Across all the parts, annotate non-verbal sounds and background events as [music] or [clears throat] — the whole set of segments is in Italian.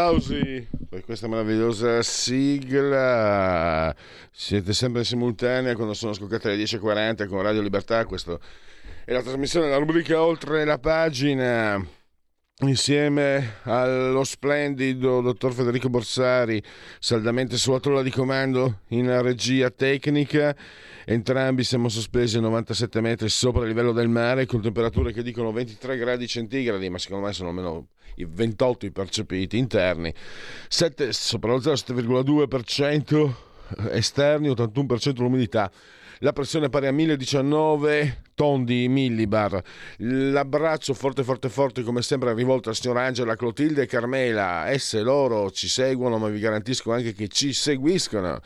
Applausi per questa meravigliosa sigla. Siete sempre in simultanea quando sono scoccate le 10.40 con Radio Libertà. Questa è la trasmissione della rubrica Oltre la pagina. Insieme allo splendido dottor Federico Borsari, saldamente sulla tolla di comando in regia tecnica. Entrambi siamo sospesi a 97 metri sopra il livello del mare con temperature che dicono 23 gradi centigradi, ma secondo me sono almeno i 28 i percepiti interni, 7 sopra lo 0,7,2% esterni, 81% l'umidità. La pressione pari a 1019 tondi millibar. L'abbraccio forte forte forte come sempre rivolto al signor Angela, Clotilde e Carmela. Esse loro ci seguono, ma vi garantisco anche che ci seguiscono.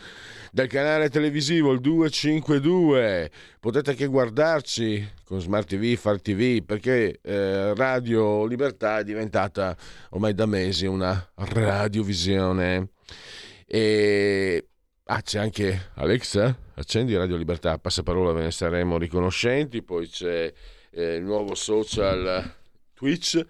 Dal canale televisivo il 252 potete anche guardarci con Smart TV, Far TV, perché eh, Radio Libertà è diventata ormai da mesi una radiovisione. E Ah, c'è anche Alexa, accendi Radio Libertà, passaparola, ve ne saremo riconoscenti, poi c'è eh, il nuovo social Twitch,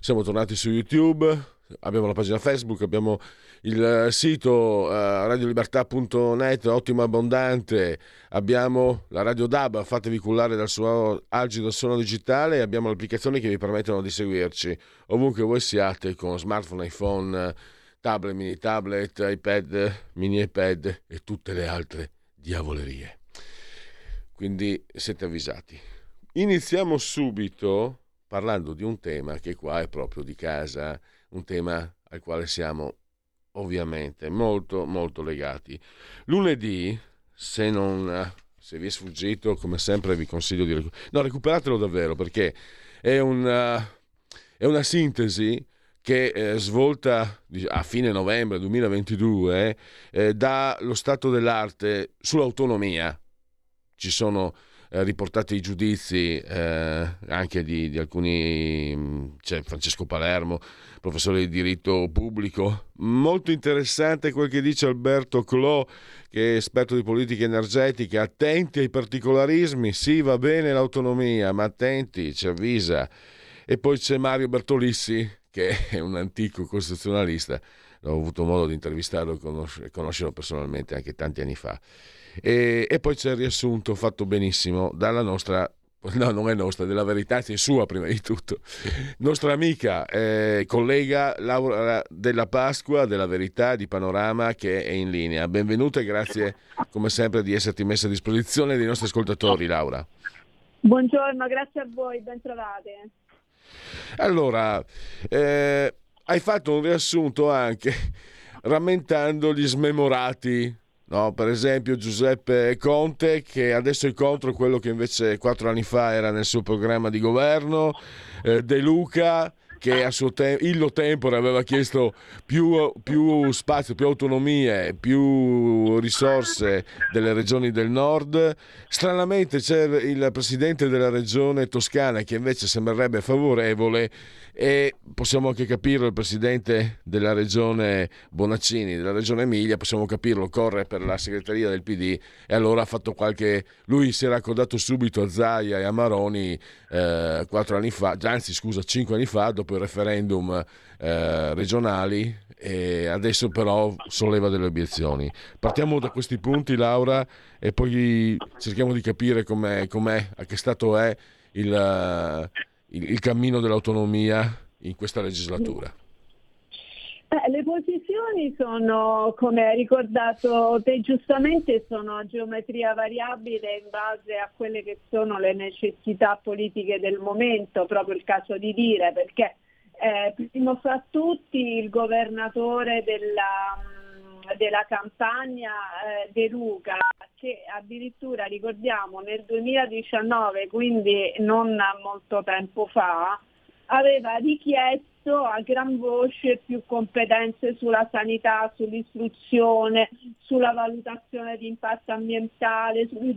siamo tornati su YouTube, abbiamo la pagina Facebook, abbiamo il sito uh, radiolibertà.net, ottimo abbondante, abbiamo la Radio DAB, fatevi cullare dal suo algido suono digitale e abbiamo le applicazioni che vi permettono di seguirci. Ovunque voi siate con smartphone, iPhone, tablet, mini tablet, iPad, mini iPad e tutte le altre diavolerie. Quindi siete avvisati. Iniziamo subito parlando di un tema che qua è proprio di casa, un tema al quale siamo ovviamente molto molto legati. Lunedì, se non se vi è sfuggito, come sempre vi consiglio di recuperare. No, recuperatelo davvero perché è una, è una sintesi che eh, svolta a fine novembre 2022 eh, dà lo stato dell'arte sull'autonomia. Ci sono eh, riportati i giudizi eh, anche di, di alcuni, mm, c'è Francesco Palermo, professore di diritto pubblico. Molto interessante quel che dice Alberto Clò, che è esperto di politica energetica. Attenti ai particolarismi, sì va bene l'autonomia, ma attenti, ci avvisa. E poi c'è Mario Bertolissi, che è un antico costituzionalista, ho avuto modo di intervistarlo e conoscerlo personalmente anche tanti anni fa. E, e, poi c'è il riassunto fatto benissimo dalla nostra, no non è nostra, della verità, è sua prima di tutto, nostra amica, eh, collega Laura della Pasqua della Verità di Panorama che è in linea. Benvenuta e grazie come sempre di esserti messa a disposizione dei nostri ascoltatori Laura. Buongiorno, grazie a voi, ben trovate. Allora, eh, hai fatto un riassunto anche [laughs] rammentando gli smemorati, no? per esempio Giuseppe Conte che adesso è contro quello che invece quattro anni fa era nel suo programma di governo, eh, De Luca che a suo tempo Illo Tempore aveva chiesto più, più, spazio, più autonomie, più risorse delle regioni del nord. Stranamente c'è il presidente della regione toscana che invece sembrerebbe favorevole e possiamo anche capirlo il presidente della regione Bonaccini, della regione Emilia, possiamo capirlo, corre per la segreteria del PD e allora ha fatto qualche... lui si era accodato subito a Zaia e a Maroni eh, quattro anni fa, anzi scusa, cinque anni fa, dopo il referendum eh, regionali e adesso però solleva delle obiezioni. Partiamo da questi punti Laura e poi cerchiamo di capire com'è, com'è a che stato è il il, il cammino dell'autonomia in questa legislatura? Eh, le posizioni sono, come hai ricordato te giustamente, sono a geometria variabile in base a quelle che sono le necessità politiche del momento, proprio il caso di dire, perché eh, primo fra tutti il governatore della, della campagna eh, De Luca che addirittura ricordiamo nel 2019, quindi non molto tempo fa, aveva richiesto a gran voce più competenze sulla sanità, sull'istruzione, sulla valutazione di impatto ambientale, sul,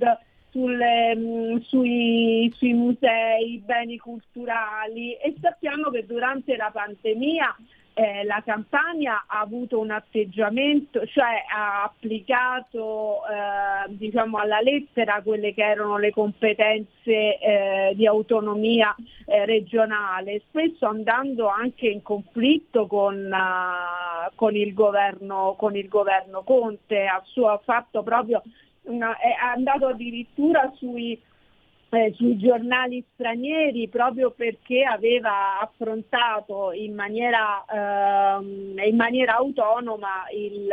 sulle, mm, sui, sui musei, beni culturali. E sappiamo che durante la pandemia eh, la Campania ha avuto un atteggiamento, cioè ha applicato eh, diciamo alla lettera quelle che erano le competenze eh, di autonomia eh, regionale, spesso andando anche in conflitto con, uh, con, il, governo, con il governo Conte, ha, suo, ha fatto proprio una, è andato addirittura sui eh, sui giornali stranieri proprio perché aveva affrontato in maniera, eh, in maniera autonoma il,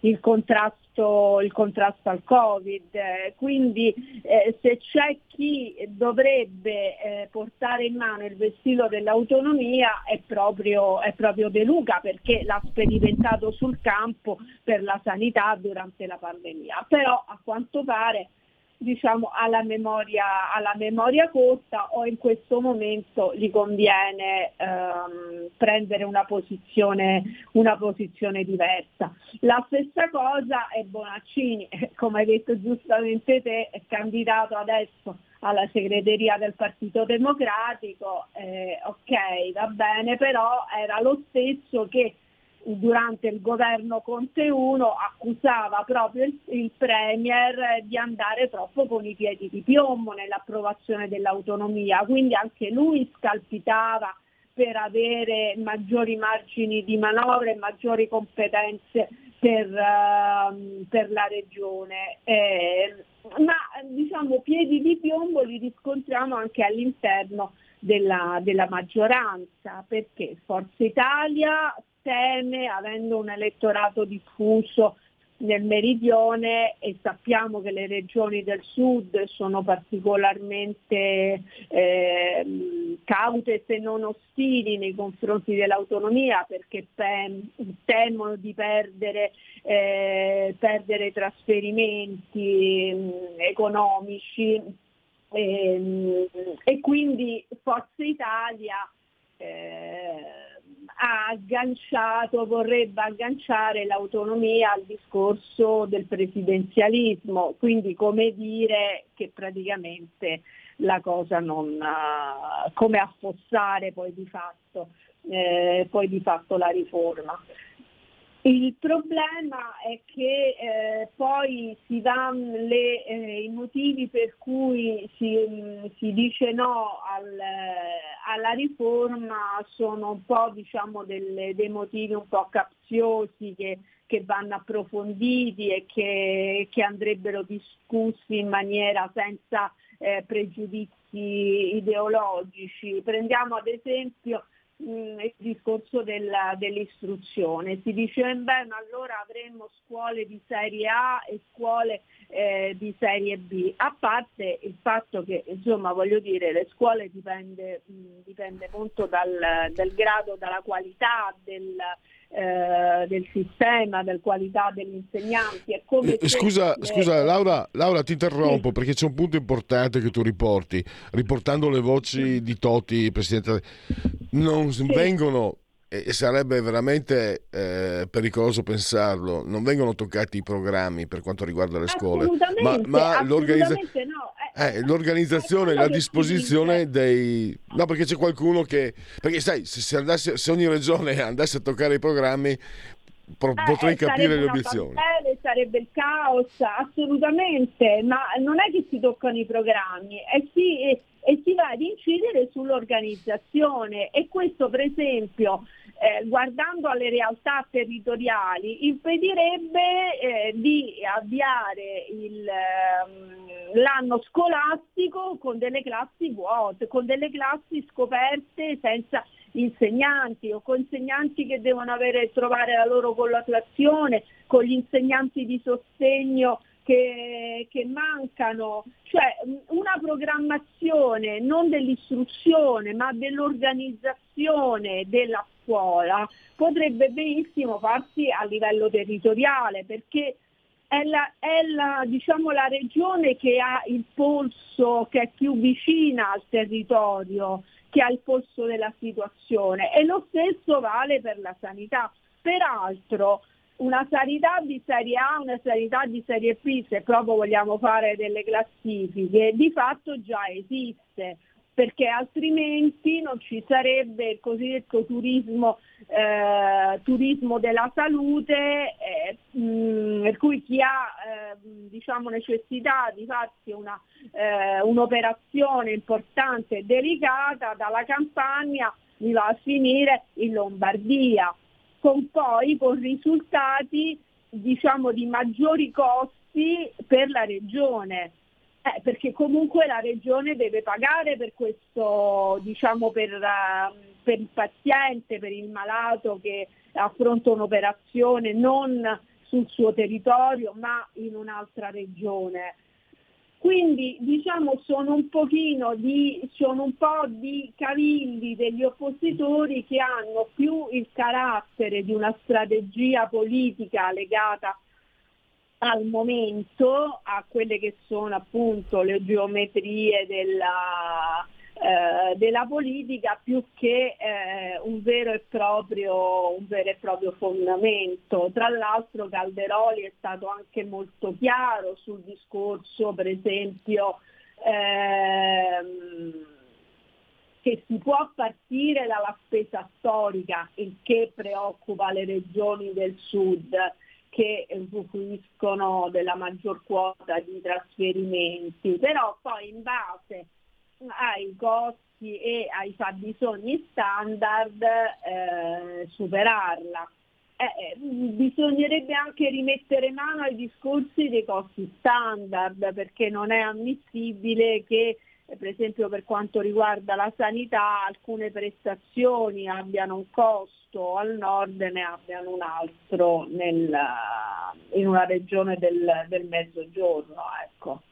il, contrasto, il, contrasto, al Covid. Quindi eh, se c'è chi dovrebbe eh, portare in mano il vestito dell'autonomia è proprio, è proprio De Luca perché l'ha sperimentato sul campo per la sanità durante la pandemia. Però a quanto pare diciamo, alla, memoria, alla memoria corta o in questo momento gli conviene ehm, prendere una posizione, una posizione diversa. La stessa cosa è Bonaccini, [laughs] come hai detto giustamente te, è candidato adesso alla segreteria del Partito Democratico, eh, ok, va bene, però era lo stesso che durante il governo Conte 1 accusava proprio il, il, Premier di andare troppo con i piedi di piombo nell'approvazione dell'autonomia, quindi anche lui scalpitava per avere maggiori margini di manovra e maggiori competenze per, uh, per la regione. Eh, ma diciamo piedi di piombo li riscontriamo anche all'interno della, della maggioranza, perché Forza Italia teme, avendo un elettorato diffuso nel meridione e sappiamo che le regioni del sud sono particolarmente eh, caute se non ostili nei confronti dell'autonomia perché tem- temono di perdere, eh, perdere trasferimenti mh, mm, economici e, ehm, e, quindi Forza Italia eh, ha agganciato, vorrebbe agganciare l'autonomia al discorso del presidenzialismo, quindi come dire che praticamente la cosa non, come affossare poi di fatto, eh, poi di fatto la riforma. Il problema è che eh, poi si danno le, eh, i motivi per cui si, si dice no al, alla riforma sono un po' diciamo, delle, dei motivi un po' capziosi che, che vanno approfonditi e che, che, andrebbero discussi in maniera senza eh, pregiudizi ideologici. Prendiamo ad esempio Mm, il discorso della, dell'istruzione. Si dice, beh, ma allora avremo scuole di serie A e scuole eh, di serie B, a parte il fatto che, insomma, voglio dire, le scuole dipende, mh, mm, dipende molto dal, dal grado, dalla qualità del, eh, del sistema, della qualità degli insegnanti. È come eh, scusa, se, scusa Laura, Laura, ti interrompo sì. perché c'è un punto importante che tu riporti, riportando le voci di Totti, Presidente, non sì. vengono e sarebbe veramente eh, pericoloso pensarlo, non vengono toccati i programmi per quanto riguarda le scuole, ma, ma l'organizza- no. Eh, l'organizzazione, la disposizione dei... No, perché c'è qualcuno che... Perché sai, se, se, andasse, se ogni regione [laughs] andasse a toccare i programmi, Pro, eh, potrei capire le obiezioni. Pantele, sarebbe il caos, assolutamente, ma non è che si toccano i programmi, e si, e, e si va ad incidere sull'organizzazione e questo per esempio eh, guardando alle realtà territoriali impedirebbe eh, di avviare il, eh, l'anno scolastico con delle classi vuote, con delle classi scoperte senza insegnanti o con insegnanti che devono avere, trovare la loro collocazione, con gli insegnanti di sostegno che, che, mancano, cioè una programmazione non dell'istruzione ma dell'organizzazione della scuola potrebbe benissimo farsi a livello territoriale perché è la, è la, diciamo, la regione che ha il polso, che è più vicina al territorio, che ha il polso della situazione e lo stesso vale per la sanità. Peraltro una sanità di serie A, una sanità di serie B, se proprio vogliamo fare delle classifiche, di fatto già esiste perché altrimenti non ci sarebbe il cosiddetto turismo, eh, turismo della salute, eh, mh, per cui chi ha eh, diciamo, necessità di farsi una, eh, un'operazione importante e delicata dalla campagna mi va a finire in Lombardia, con poi con risultati diciamo, di maggiori costi per la regione eh, perché comunque la regione deve pagare per questo, diciamo per, uh, per il paziente, per il malato che affronta un'operazione non sul suo territorio ma in un'altra regione. Quindi diciamo sono un di, sono un po' di cavilli degli oppositori che hanno più il carattere di una strategia politica legata al momento a quelle che sono appunto le geometrie della, eh, della politica più che eh, un, vero e proprio, un vero e proprio fondamento. Tra l'altro Calderoli è stato anche molto chiaro sul discorso per esempio ehm, che si può partire dalla spesa storica, il che preoccupa le regioni del sud che usufruiscono della maggior quota di trasferimenti, però poi in base ai costi e ai fabbisogni standard eh, superarla. Eh, eh, bisognerebbe anche rimettere mano ai discorsi dei costi standard perché non è ammissibile che per esempio per quanto riguarda la sanità alcune prestazioni abbiano un costo al nord e ne abbiano un altro nel, in una regione del, del mezzogiorno. Ecco.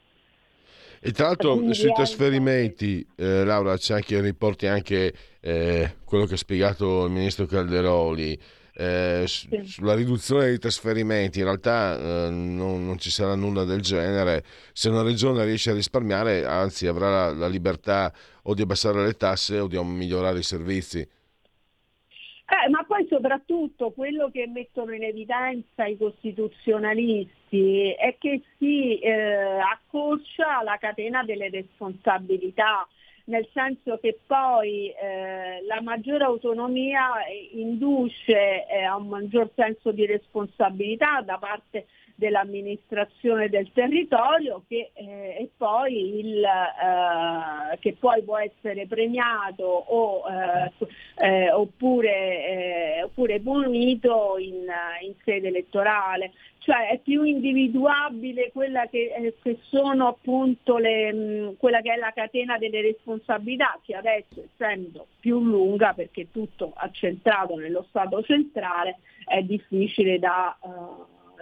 E tra l'altro sui trasferimenti, eh, Laura, c'è anche, riporti anche eh, quello che ha spiegato il ministro Calderoli, eh, sì. sulla riduzione dei trasferimenti, in realtà eh, non, non, ci sarà nulla del genere. Se una regione riesce a risparmiare, anzi avrà la, la libertà o di abbassare le tasse o di migliorare i servizi. Eh, ma poi soprattutto quello che mettono in evidenza i costituzionalisti è che si eh, accorcia la catena delle responsabilità nel senso che poi eh, la maggiore autonomia induce eh, a un maggior senso di responsabilità da parte dell'amministrazione del territorio che, eh, poi il, eh, che poi può essere premiato o, eh, eh oppure, eh, oppure, punito in, in, sede elettorale. Cioè è più individuabile quella che, eh, che sono appunto le, mh, quella che è la catena delle responsabilità che adesso essendo più lunga perché tutto accentrato nello Stato centrale è difficile da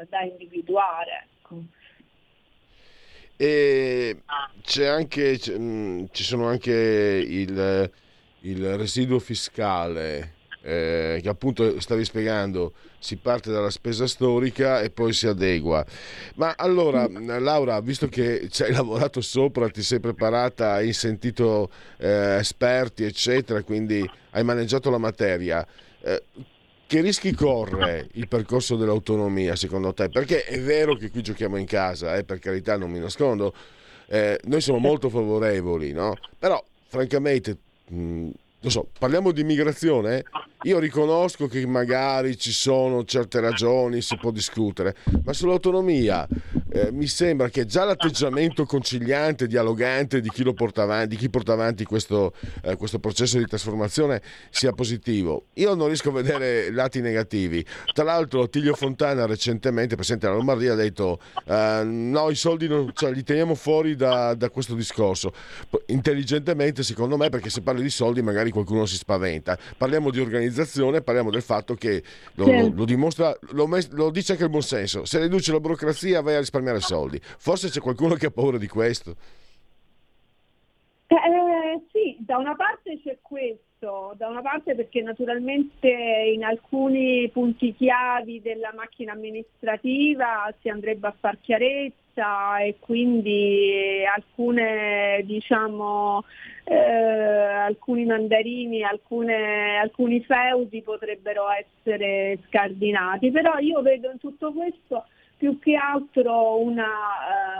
da individuare. E c'è anche, mm, ci sono anche il, il residuo fiscale eh, che appunto stavi spiegando, si parte dalla spesa storica e poi si adegua. Ma allora, Laura, visto che ci hai [laughs] lavorato sopra, ti sei preparata, hai sentito eh, esperti, eccetera, quindi hai maneggiato la materia, eh, che rischi corre il percorso dell'autonomia secondo te? Perché è vero che qui giochiamo in casa, eh, per carità non mi nascondo, eh, noi siamo molto favorevoli, no? Però francamente, mh, non so, parliamo di immigrazione? Io riconosco che magari ci sono certe ragioni, si può discutere, ma sull'autonomia eh, mi sembra che già l'atteggiamento conciliante, dialogante di chi, porta avanti, di chi porta avanti questo, eh, questo, processo di trasformazione sia positivo. Io non riesco a vedere lati negativi. Tra l'altro Tiglio Fontana recentemente, Presidente della Lombardia, ha detto eh, no, i soldi non, cioè, li teniamo fuori da, da questo discorso. Intelligentemente, secondo me, perché se parli di soldi magari qualcuno si spaventa. Parliamo di organizzazione parliamo del fatto che lo, lo, lo dimostra, lo, lo, dice anche il buon senso. Se riduce la burocrazia vai a risparmiare risparmiare soldi. Forse c'è qualcuno che ha paura di questo. Eh, sì, da una parte c'è questo, da una parte perché naturalmente in alcuni punti chiavi della macchina amministrativa si andrebbe a far chiarezza e quindi alcune, diciamo, eh, alcuni mandarini, alcune, alcuni feudi potrebbero essere scardinati, però io vedo in tutto questo più che altro una,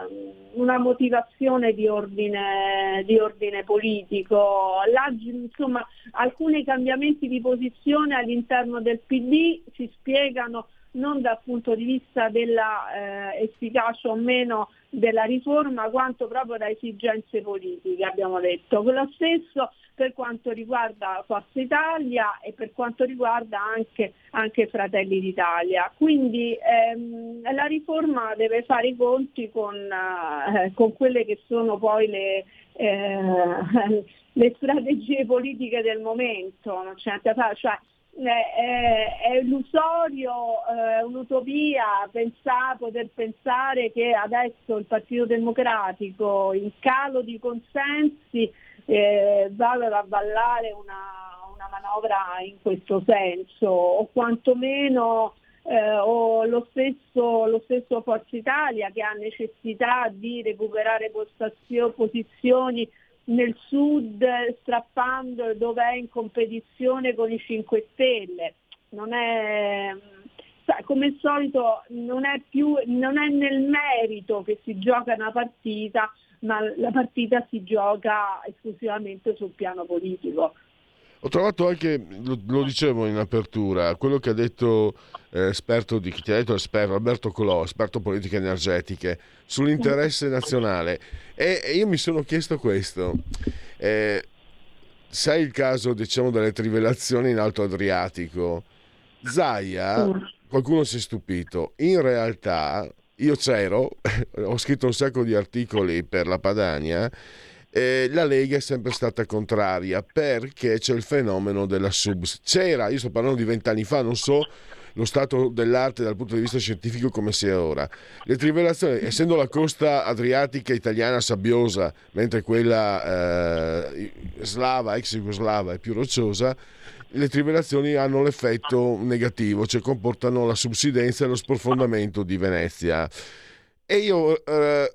uh, una motivazione di ordine, di ordine politico. La, insomma, alcuni cambiamenti di posizione all'interno del PD si spiegano non dal punto di vista della eh, o meno della riforma quanto proprio da esigenze politiche, abbiamo detto. Quello stesso per quanto riguarda Forza Italia e per quanto riguarda anche, anche Fratelli d'Italia. Quindi ehm, la riforma deve fare i conti con, eh, con quelle che sono poi le, eh, [laughs] le strategie politiche del momento, non c'è niente fare. Cioè, è, è illusorio, è un'utopia pensare, poter pensare che adesso il Partito Democratico in calo di consensi eh, vada ad avvallare una, una, manovra in questo senso o quantomeno eh, o lo stesso, lo stesso Forza Italia che ha necessità di recuperare posizioni nel sud strappando dove è in competizione con i 5 Stelle. Non è, come al solito non è, più, non è nel merito che si gioca una partita, ma la partita si gioca esclusivamente sul piano politico. Ho trovato anche, lo, lo, dicevo in apertura, quello che ha detto eh, esperto di, chi ti ha detto esperto, Alberto Colò, esperto politiche energetiche, sull'interesse nazionale. E, e io mi sono chiesto questo. Eh, sai il caso, diciamo, delle trivellazioni in Alto Adriatico? Zaia, qualcuno si è stupito, in realtà io c'ero, [laughs] ho scritto un sacco di articoli per la Padania eh, la Lega è sempre stata contraria perché c'è il fenomeno della subs. C'era, io sto parlando di vent'anni fa, non so lo stato dell'arte dal punto di vista scientifico come sia ora. Le trivellazioni, essendo la costa adriatica italiana sabbiosa, mentre quella eh, slava, ex jugoslava, è più rocciosa, le trivellazioni hanno l'effetto negativo, cioè comportano la subsidenza e lo sprofondamento di Venezia. E io eh,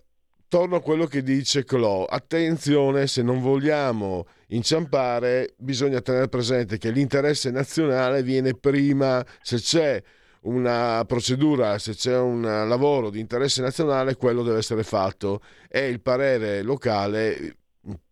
torno a quello che dice Clò, attenzione se non vogliamo inciampare bisogna tenere presente che l'interesse nazionale viene prima, se c'è una procedura, se c'è un lavoro di interesse nazionale, quello deve essere fatto. E il parere locale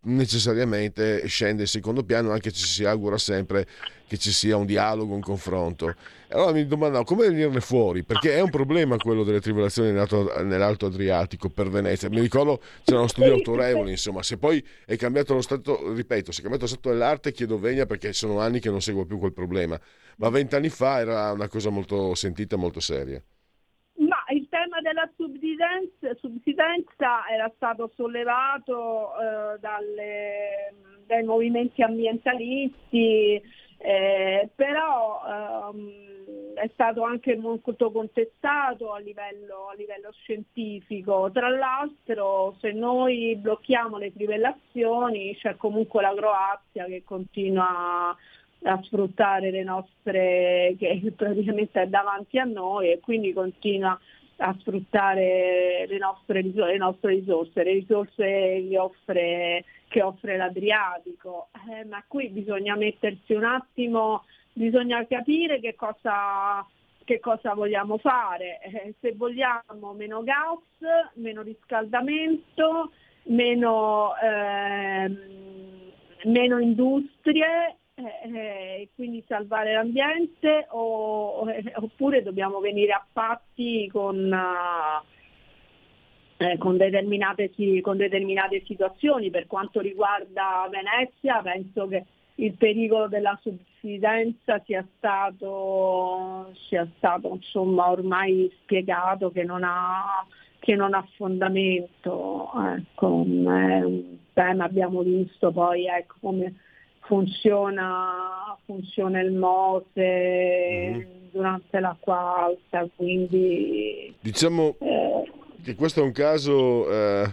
necessariamente scende in secondo piano, anche se si augura sempre che ci sia un dialogo, un confronto. Allora mi domandavo come venirne fuori, perché è un problema quello delle tribolazioni nell'Alto, Adriatico per Venezia. Mi ricordo c'era uno studio autorevole, insomma, se poi è cambiato lo stato, ripeto, se è cambiato lo stato dell'arte chiedo vegna perché sono anni che non seguo più quel problema, ma vent'anni fa era una cosa molto sentita, molto seria. Ma il tema della subsidenza, subsidenza era stato sollevato eh, dalle, dai movimenti ambientalisti, eh, però ehm, è stato anche molto contestato a livello, a livello, scientifico. Tra l'altro se noi blocchiamo le trivellazioni c'è comunque la Croazia che continua a sfruttare le nostre, che praticamente è davanti a noi e quindi continua a sfruttare le nostre, le nostre risorse, le risorse che offre, che offre l'Adriatico. Eh, ma qui bisogna mettersi un attimo, bisogna capire che cosa, che cosa vogliamo fare. Eh, se vogliamo meno gas, meno riscaldamento, meno, eh, meno industrie eh, eh, quindi salvare l'ambiente o, eh, oppure dobbiamo venire a patti con, eh, con, determinate, con, determinate, situazioni. Per quanto riguarda Venezia penso che il pericolo della subsidenza sia stato, sia stato insomma, ormai spiegato che non ha, che non ha fondamento. Ecco, abbiamo visto poi ecco, come funziona, funziona il Mose mm. durante l'acqua alta, quindi... Diciamo... Eh, che questo è un caso, eh,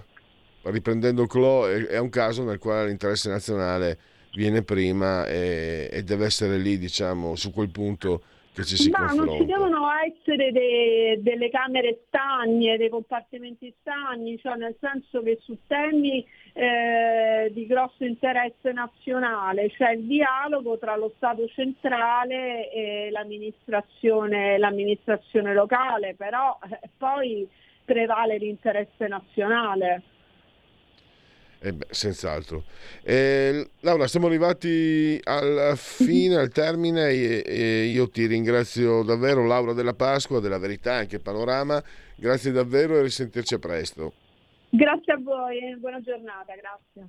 riprendendo Clo, è, è, un caso nel quale l'interesse nazionale viene prima e, e deve essere lì, diciamo, su quel punto che ci si confronta. Essere de, delle camere stagne, dei compartimenti stagni, cioè nel senso che su temi eh, di grosso interesse nazionale c'è il dialogo tra lo Stato centrale e l'amministrazione, l'amministrazione locale, però eh, poi prevale l'interesse nazionale. Eh beh, senz'altro. Eh, Laura, siamo arrivati alla fine, al termine e, e, io ti ringrazio davvero, Laura della Pasqua, della Verità, anche Panorama. Grazie davvero e risentirci presto. Grazie a voi, buona giornata, grazie.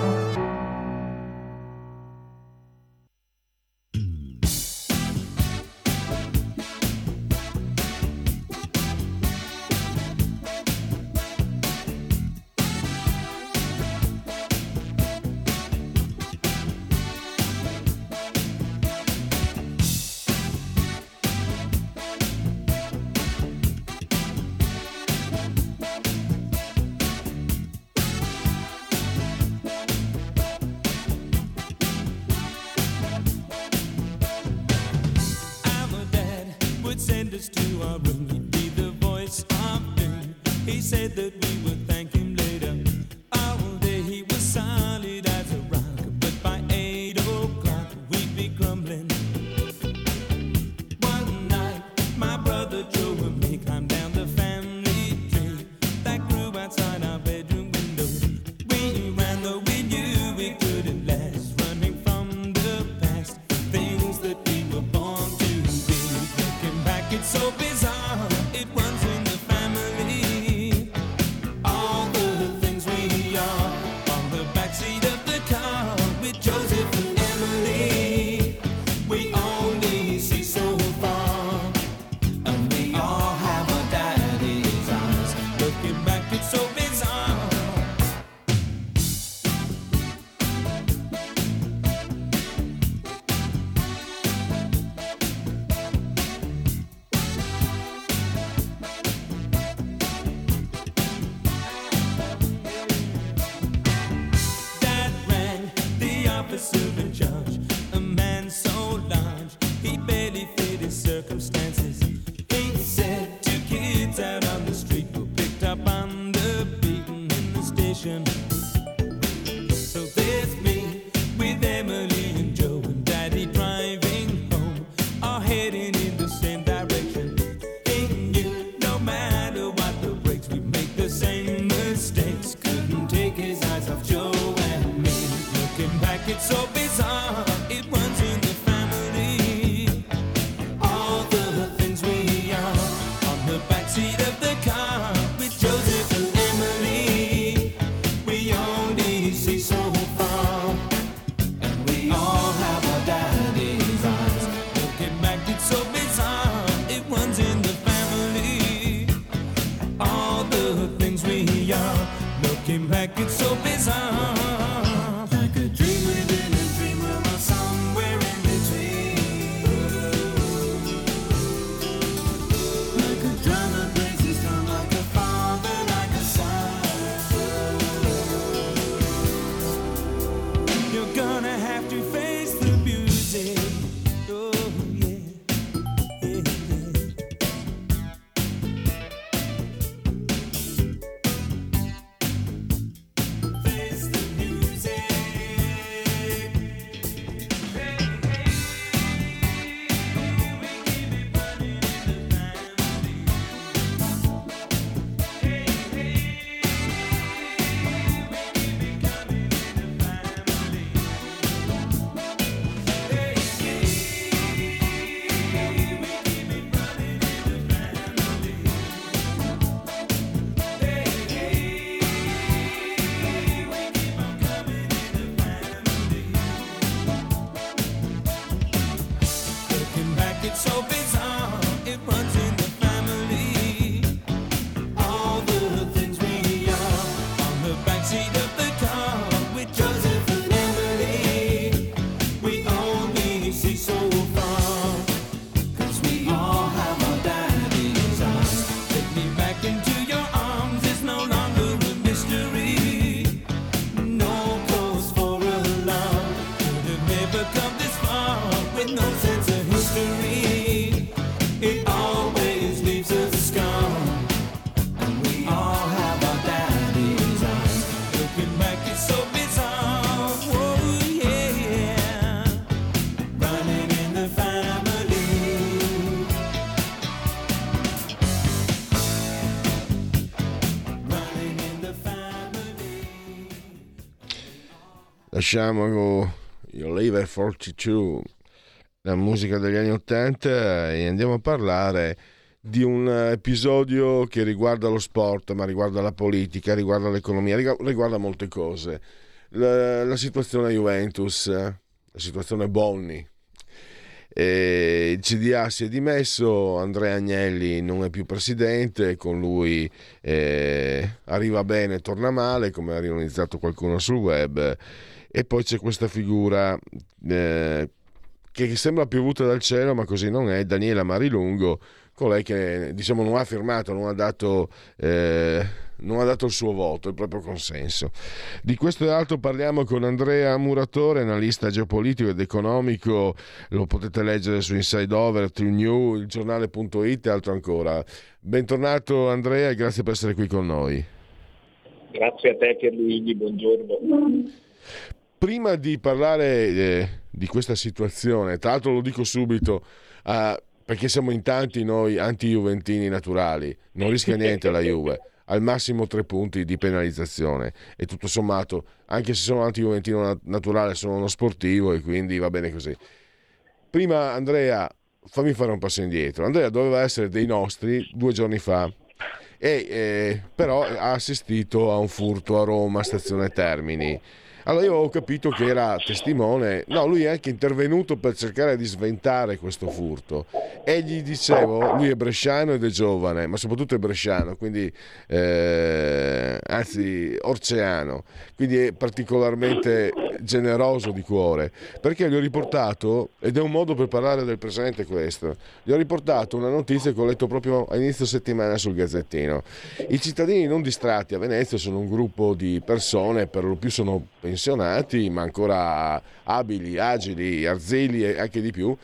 Lasciamo io Lever 42, la musica degli anni 80 e andiamo a parlare di un episodio che riguarda lo sport, ma riguarda la politica, riguarda l'economia, riguarda molte cose. La, la situazione Juventus, la situazione Bonni. E il CDA si è dimesso, Andrea Agnelli non è più presidente, con lui eh, arriva bene, torna male, come ha ironizzato qualcuno sul web. E poi c'è questa figura eh, che sembra piovuta dal cielo, ma così non è, Daniela Marilungo, colei che diciamo non ha firmato, non ha dato... Eh, non ha dato il suo voto, il proprio consenso. Di questo e altro parliamo con Andrea Muratore, analista geopolitico ed economico, lo potete leggere su Inside Over, True il giornale.it e altro ancora. Bentornato Andrea e grazie per essere qui con noi. Grazie a te Pierluigi, buongiorno. Prima di parlare eh, di questa situazione, tra l'altro lo dico subito, eh, perché siamo in tanti noi anti-juventini naturali, non rischia niente la Juve, al massimo tre punti di penalizzazione e tutto sommato, anche se sono anti-juventino naturale, sono uno sportivo e quindi va bene così. Prima Andrea, fammi fare un passo indietro, Andrea doveva essere dei nostri due giorni fa, e, eh, però ha assistito a un furto a Roma, stazione Termini allora io ho capito che era testimone, no, lui è anche intervenuto per cercare di sventare questo furto. E gli dicevo, lui è bresciano ed è giovane, ma soprattutto è bresciano, quindi eh, anzi orceano, quindi è particolarmente generoso di cuore, perché gli ho riportato, ed è un modo per parlare del presente questo, gli ho riportato una notizia che ho letto proprio a inizio settimana sul Gazzettino. I cittadini non distratti a Venezia sono un gruppo di persone, per lo più sono pensionati, ma ancora abili, agili, arzeli e anche di più,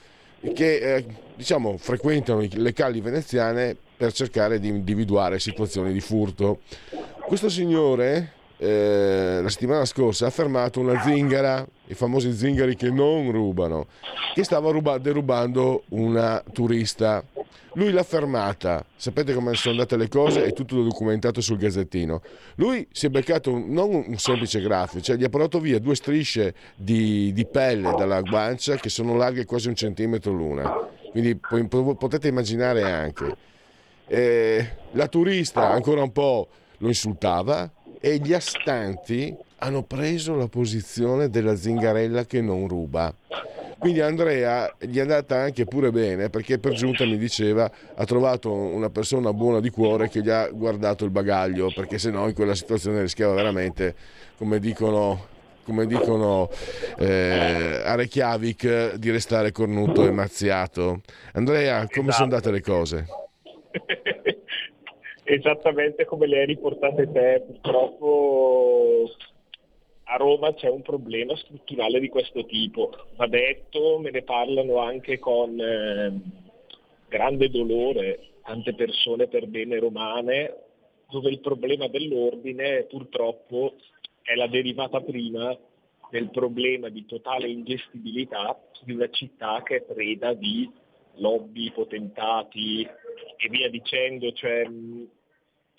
che eh, diciamo, frequentano le calli veneziane per cercare di individuare situazioni di furto. Questo signore eh, la settimana scorsa ha fermato una zingara, i famosi zingari che non rubano, che stava ruba- derubando una turista lui l'ha fermata, sapete come sono andate le cose, è tutto documentato sul gazzettino. Lui si è beccato un, non un semplice graffio, cioè gli ha portato via due strisce di, di pelle dalla guancia che sono larghe quasi un centimetro l'una. Quindi potete immaginare anche. Eh, la turista ancora un po' lo insultava e gli astanti hanno preso la posizione della zingarella che non ruba. Quindi Andrea gli è andata anche pure bene perché per giunta mi diceva ha trovato una persona buona di cuore che gli ha guardato il bagaglio perché se no in quella situazione rischiava veramente, come dicono come dicono eh, a Reykjavik, di restare cornuto e mazziato. Andrea, come esatto. sono andate le cose? [laughs] Esattamente come le hai riportate te, purtroppo a Roma c'è un problema strutturale di questo tipo. Va detto, me ne parlano anche con eh, grande dolore tante persone per bene romane, dove il problema dell'ordine purtroppo è la derivata prima del problema di totale ingestibilità di una città che è preda di lobby, potentati e via dicendo. Cioè,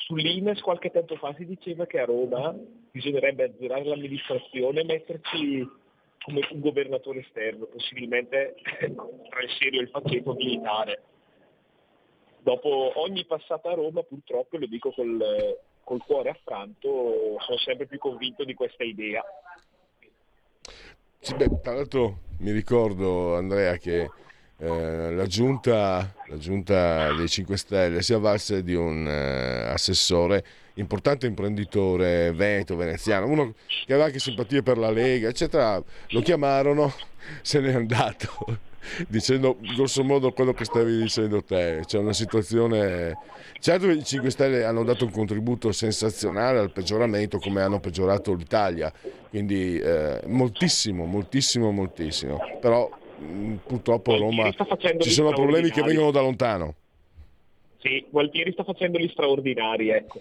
Sull'Ines qualche tempo fa si diceva che a Roma bisognerebbe azzerare l'amministrazione e metterci come un governatore esterno, possibilmente tra il serio e il pacchetto militare. Dopo ogni passata a Roma, purtroppo, lo dico col, col cuore affranto, sono sempre più convinto di questa idea. Sì, beh, tra l'altro mi ricordo, Andrea, che eh, la, giunta, la, giunta, dei 5 Stelle si avvalse di un eh, assessore, importante imprenditore veneto, veneziano, uno che aveva anche simpatie per la Lega, eccetera. Lo chiamarono, se n'è andato, [laughs] dicendo grosso modo quello che stavi dicendo te. C'è una situazione. Certo i 5 Stelle hanno dato un contributo sensazionale al peggioramento, come hanno peggiorato l'Italia, quindi eh, moltissimo, moltissimo, moltissimo. Però purtroppo a Roma ci sono problemi che vengono da lontano. Sì, Gualtieri sta facendo gli straordinari, ecco.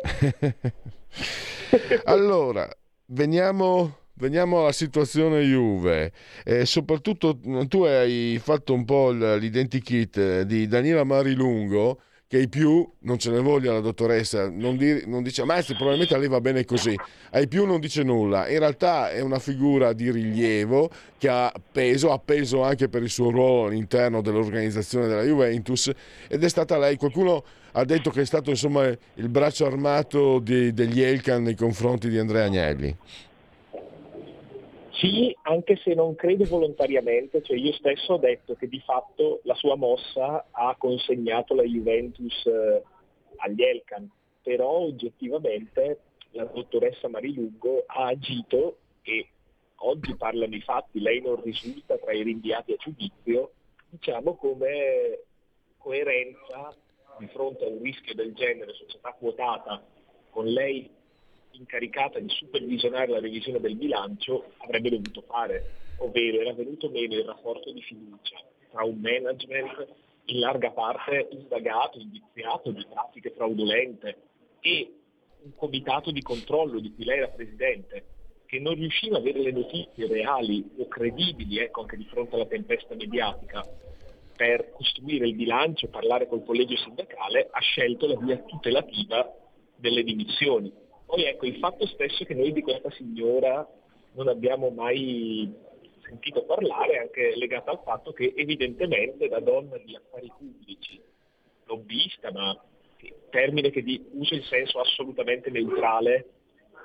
[laughs] allora, veniamo, veniamo, alla situazione Juve. E soprattutto tu hai fatto un po' l'identikit di Daniela Marilungo che ai più non ce ne voglia la dottoressa, non, di, non dice, ma anzi probabilmente a lei va bene così, ai più non dice nulla, in realtà è una figura di rilievo che ha peso, ha peso anche per il suo ruolo all'interno dell'organizzazione della Juventus ed è stata lei, qualcuno ha detto che è stato insomma il braccio armato di, degli Elkan nei confronti di Andrea Agnelli. Sì, anche se non credo volontariamente, cioè io stesso ho detto che di fatto la sua mossa ha consegnato la Juventus eh, agli Elkan, però oggettivamente la dottoressa Marilungo ha agito e oggi parlano i fatti, lei non risulta tra i rinviati a giudizio, diciamo come coerenza di fronte a un rischio del genere, società quotata, con lei incaricata di supervisionare la revisione del bilancio avrebbe dovuto fare, ovvero era venuto meno il rapporto di fiducia tra un management in larga parte indagato, indiziato di pratiche fraudolente e un comitato di controllo di cui lei era presidente, che non riusciva a avere le notizie reali o credibili, ecco, anche di fronte alla tempesta mediatica, per costruire il bilancio e parlare col collegio sindacale, ha scelto la via tutelativa delle dimissioni poi ecco, il fatto stesso che noi di questa signora non abbiamo mai sentito parlare è anche legato al fatto che evidentemente da donna di affari pubblici, lobbista, ma termine che di, uso in senso assolutamente neutrale,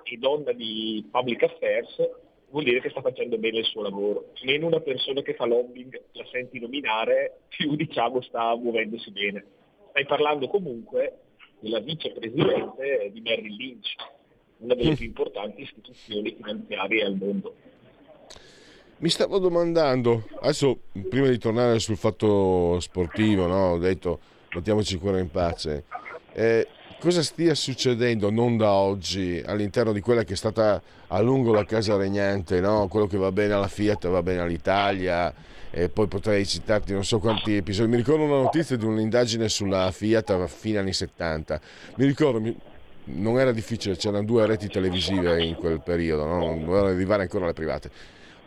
e donna di public affairs, vuol dire che sta facendo bene il suo lavoro. Meno una persona che fa lobbying la senti nominare, più diciamo sta muovendosi bene. Stai parlando comunque della vicepresidente di Merrill Lynch, una delle più importanti istituzioni finanziarie al mondo. Mi stavo domandando, adesso prima di tornare sul fatto sportivo, no? ho detto mettiamoci cuore in pace, eh, cosa stia succedendo non da oggi all'interno di quella che è stata a lungo la casa regnante, no? quello che va bene alla Fiat va bene all'Italia, e poi potrei citarti non so quanti episodi. Mi ricordo una notizia di un'indagine sulla Fiat a fine anni 70. Mi ricordo, non era difficile, c'erano due reti televisive in quel periodo, no? non dovevano arrivare ancora alle private.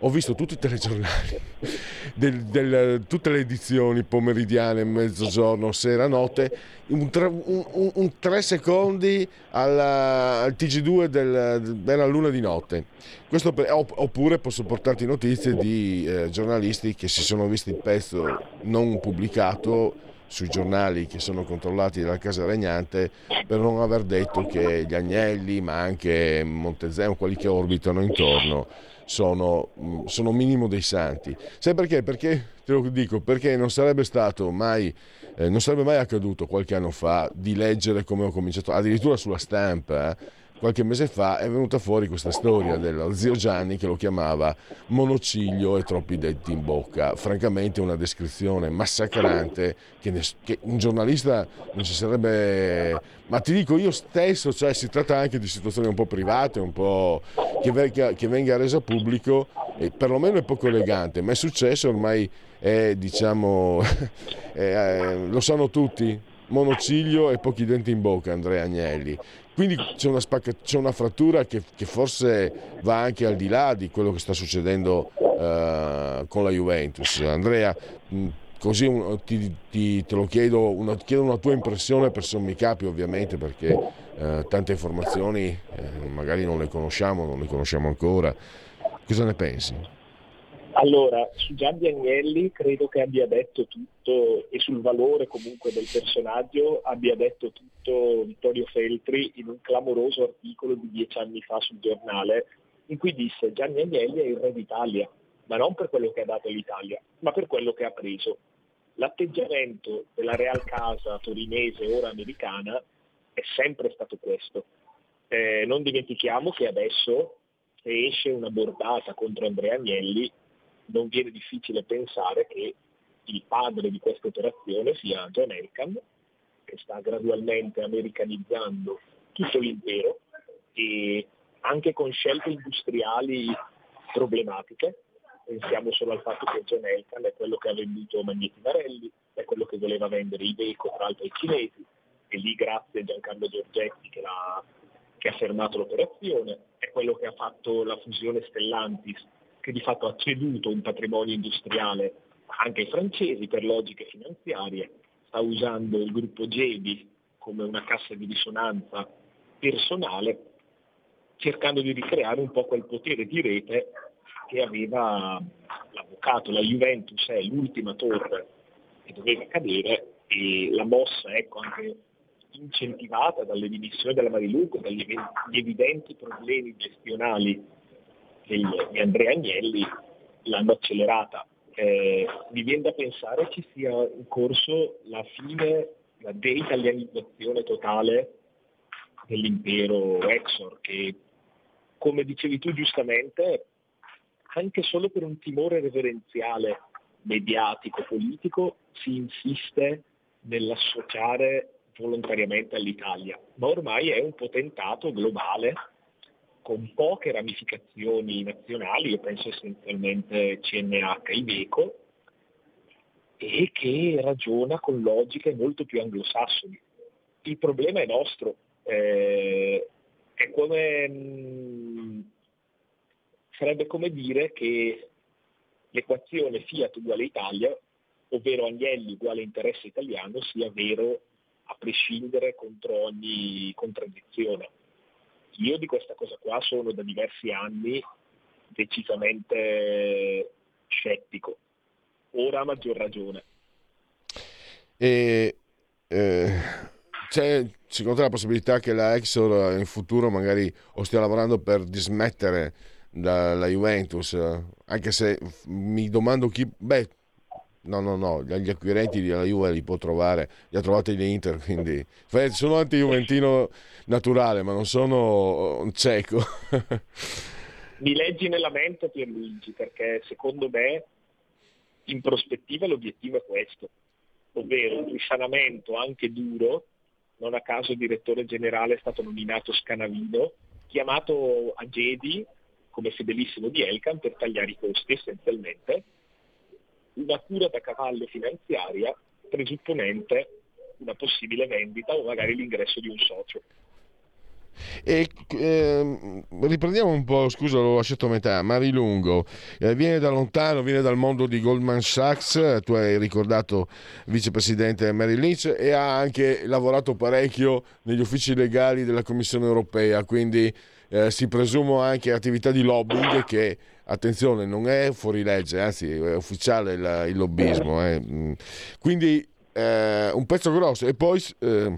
Ho visto tutti i telegiornali, [laughs] del, del, tutte le edizioni pomeridiane, mezzogiorno, sera, notte, un, tre, un, un, un tre secondi alla, al TG2 del, della luna di notte. Questo, oppure posso portarti notizie di eh, giornalisti che si sono visti il pezzo non pubblicato sui giornali che sono controllati dalla Casa Regnante per non aver detto che gli Agnelli, ma anche Montezemolo, quelli che orbitano intorno, sono, mm, sono minimo dei santi. Sai perché? Perché te lo dico, perché non sarebbe stato mai, eh, non sarebbe mai accaduto qualche anno fa di leggere come ho cominciato, addirittura sulla stampa. Qualche mese fa è venuta fuori questa storia dello zio Gianni che lo chiamava monociglio e troppi denti in bocca. Francamente una descrizione massacrante che, ne, che un giornalista non ci sarebbe... Ma ti dico io stesso, cioè si tratta anche di situazioni un po' private, un po' che venga, che venga resa pubblico e perlomeno è poco elegante, ma è successo ormai, è, diciamo, [laughs] è, eh, lo sanno tutti, monociglio e pochi denti in bocca Andrea Agnelli quindi c'è una, spacca, c'è una frattura che, che, forse va anche al di là di quello che sta succedendo uh, con la Juventus. Andrea, così un, ti, ti, te lo chiedo una, chiedo una, tua impressione per sommi capi ovviamente perché uh, tante informazioni uh, magari non le conosciamo, non le conosciamo ancora. Cosa ne pensi? Allora, su Gianni Agnelli credo che abbia detto tutto e sul valore comunque del personaggio abbia detto tutto Vittorio Feltri in un clamoroso articolo di dieci anni fa sul giornale in cui disse Gianni Agnelli è il re d'Italia, ma non per quello che ha dato all'Italia, ma per quello che ha preso. L'atteggiamento della Real Casa torinese, ora americana, è sempre stato questo. Eh, non dimentichiamo che adesso se esce una bordata contro Andrea Agnelli non viene difficile pensare che il padre di questa operazione sia John Elkan, che sta gradualmente americanizzando tutto l'impero e anche con scelte industriali problematiche. Pensiamo solo al fatto che John Elkan è quello che ha venduto Magneti Varelli, è quello che voleva vendere Iveco tra l'altro ai cinesi, e lì grazie a Giancarlo Giorgetti che, che ha fermato l'operazione, è quello che ha fatto la fusione Stellantis che di fatto ha ceduto un patrimonio industriale anche ai francesi per logiche finanziarie, sta usando il gruppo Gebi come una cassa di risonanza personale, cercando di ricreare un po' quel potere di rete che aveva l'avvocato. La Juventus è l'ultima torre che doveva cadere e la mossa, ecco, anche incentivata dalle dimissioni della Mariluco, dagli evidenti problemi gestionali di Andrea Agnelli, l'hanno accelerata. Eh, mi viene da pensare ci sia in corso la fine, la deitalianizzazione totale dell'impero Exor, che come dicevi tu giustamente, anche solo per un timore reverenziale mediatico, politico, si insiste nell'associare volontariamente all'Italia, ma ormai è un potentato globale con poche ramificazioni nazionali, io penso essenzialmente CNH Iveco, e che ragiona con logiche molto più anglosassoni. Il problema è nostro, eh, è come, mh, mm, sarebbe come dire che l'equazione Fiat uguale Italia, ovvero Agnelli uguale interesse italiano, sia vero a prescindere contro ogni contraddizione. Io di questa cosa qua sono da diversi anni decisamente scettico, ora a maggior ragione. E, eh, c'è secondo te la possibilità che la Exor in futuro magari o stia lavorando per dismettere dalla Juventus, anche se mi domando chi... Beh, no, no, no, gli acquirenti della Juve li può trovare, li ha trovati l'Inter, quindi sono anti-juventino naturale, ma non sono un cieco. [laughs] Mi leggi nella mente Pierluigi, perché secondo me in prospettiva l'obiettivo è questo, ovvero un risanamento anche duro, non a caso il direttore generale è stato nominato Scanavino, chiamato a Gedi come fedelissimo di Elkan per tagliare i costi essenzialmente, una cura da cavallo finanziaria presupponente una possibile vendita o magari l'ingresso di un socio. E eh, riprendiamo un po', scusa, l'ho lasciato a metà. Marilungo eh, viene da lontano, viene dal mondo di Goldman Sachs. Tu hai ricordato vicepresidente Mary Lynch e ha anche lavorato parecchio negli uffici legali della Commissione europea. Quindi eh, si presumo anche attività di lobbying che, attenzione, non è fuori legge, anzi è ufficiale il, il lobbismo. Eh. Mm. Quindi eh, un pezzo grosso. E poi eh,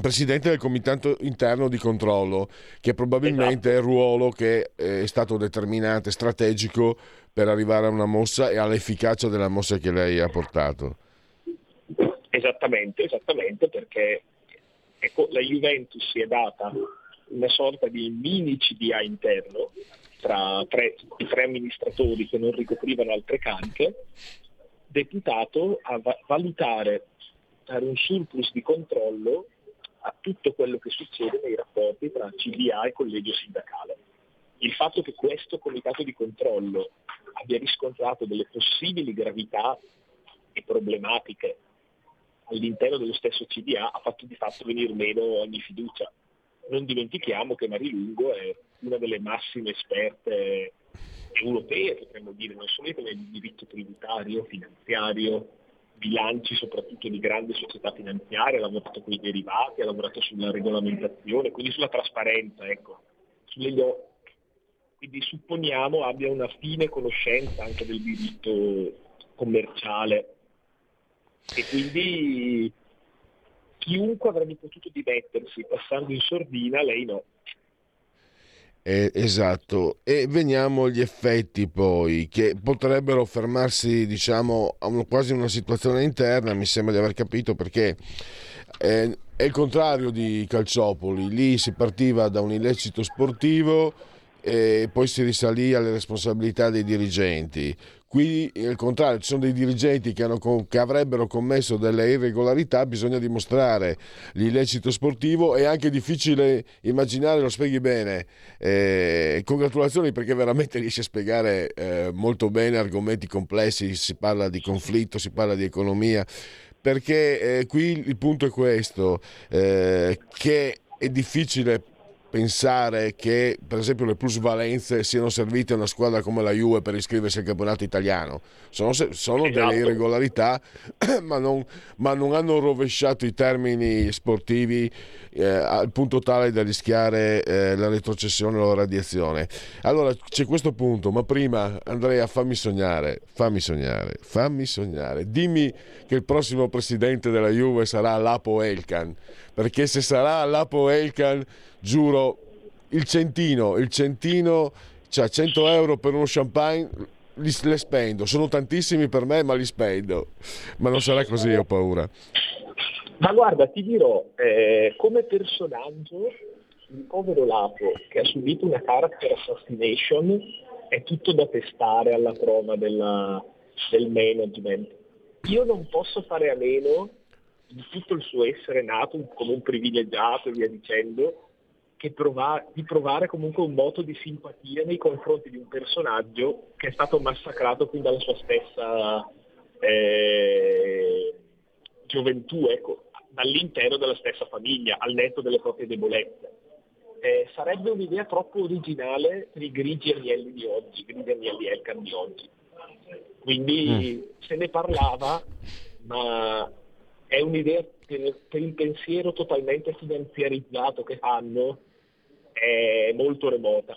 presidente del comitato interno di controllo, che probabilmente esatto. è il ruolo che è stato determinante, strategico per arrivare a una mossa e all'efficacia della mossa che lei ha portato. Esattamente, esattamente perché ecco, la Juventus si è data una sorta di mini CDA interno tra tre, i tre amministratori che non ricoprivano altre cariche, deputato a va- valutare, dare un surplus di controllo a tutto quello che succede nei rapporti tra CDA e collegio sindacale. Il fatto che questo comitato di controllo abbia riscontrato delle possibili gravità e problematiche all'interno dello stesso CDA ha fatto di fatto venire meno ogni fiducia non dimentichiamo che Marilungo è una delle massime esperte europee, potremmo dire, non solo nel diritto tributario, finanziario, bilanci soprattutto di grandi società finanziarie, ha lavorato con i derivati, ha lavorato sulla regolamentazione, quindi sulla trasparenza, ecco, quindi supponiamo abbia una fine conoscenza anche del diritto commerciale e quindi chiunque avrebbe potuto dimettersi passando in sordina, lei no. Eh, esatto, e veniamo agli effetti poi che potrebbero fermarsi, diciamo, a un, quasi una situazione interna, mi sembra di aver capito perché eh, è il contrario di Calciopoli, lì si partiva da un illecito sportivo e poi si risalì alle responsabilità dei dirigenti. Qui al contrario ci sono dei dirigenti che, hanno, che, avrebbero commesso delle irregolarità, bisogna dimostrare l'illecito sportivo, è anche difficile immaginare, lo spieghi bene, eh, congratulazioni perché veramente riesci a spiegare eh, molto bene argomenti complessi, si parla di conflitto, si parla di economia, perché eh, qui il punto è questo, eh, che è difficile pensare che per esempio le plusvalenze siano servite a una squadra come la Juve per iscriversi al campionato italiano. Sono, sono esatto. delle irregolarità, [clears throat] ma non, ma non, hanno rovesciato i termini sportivi eh, al punto tale da rischiare eh, la retrocessione o la radiazione. Allora c'è questo punto, ma prima Andrea fammi sognare, fammi sognare, fammi sognare. Dimmi che il prossimo presidente della Juve sarà Lapo Elkan, perché se sarà Lapo Elkan giuro, il centino, il centino, cioè 100 euro per uno champagne, li, le spendo. Sono tantissimi per me, ma li spendo. Ma non sarà così, ho paura. Ma guarda, ti dirò, eh, come personaggio, il povero Lapo che ha subito una character assassination è tutto da testare alla prova della, del management. Io non posso fare a meno di tutto il suo essere nato come un privilegiato e via dicendo, prova- di provare comunque un moto di simpatia nei confronti di un personaggio che è stato massacrato fin dalla sua stessa eh, gioventù, ecco, dall'intero della stessa famiglia, al netto delle proprie debolezze. Eh, sarebbe un'idea troppo originale per i grigi agnelli di oggi, grigi agnelli Elkan di oggi. Quindi mm. se ne parlava, ma è un'idea per, per il pensiero totalmente finanziarizzato che fanno, è molto remota.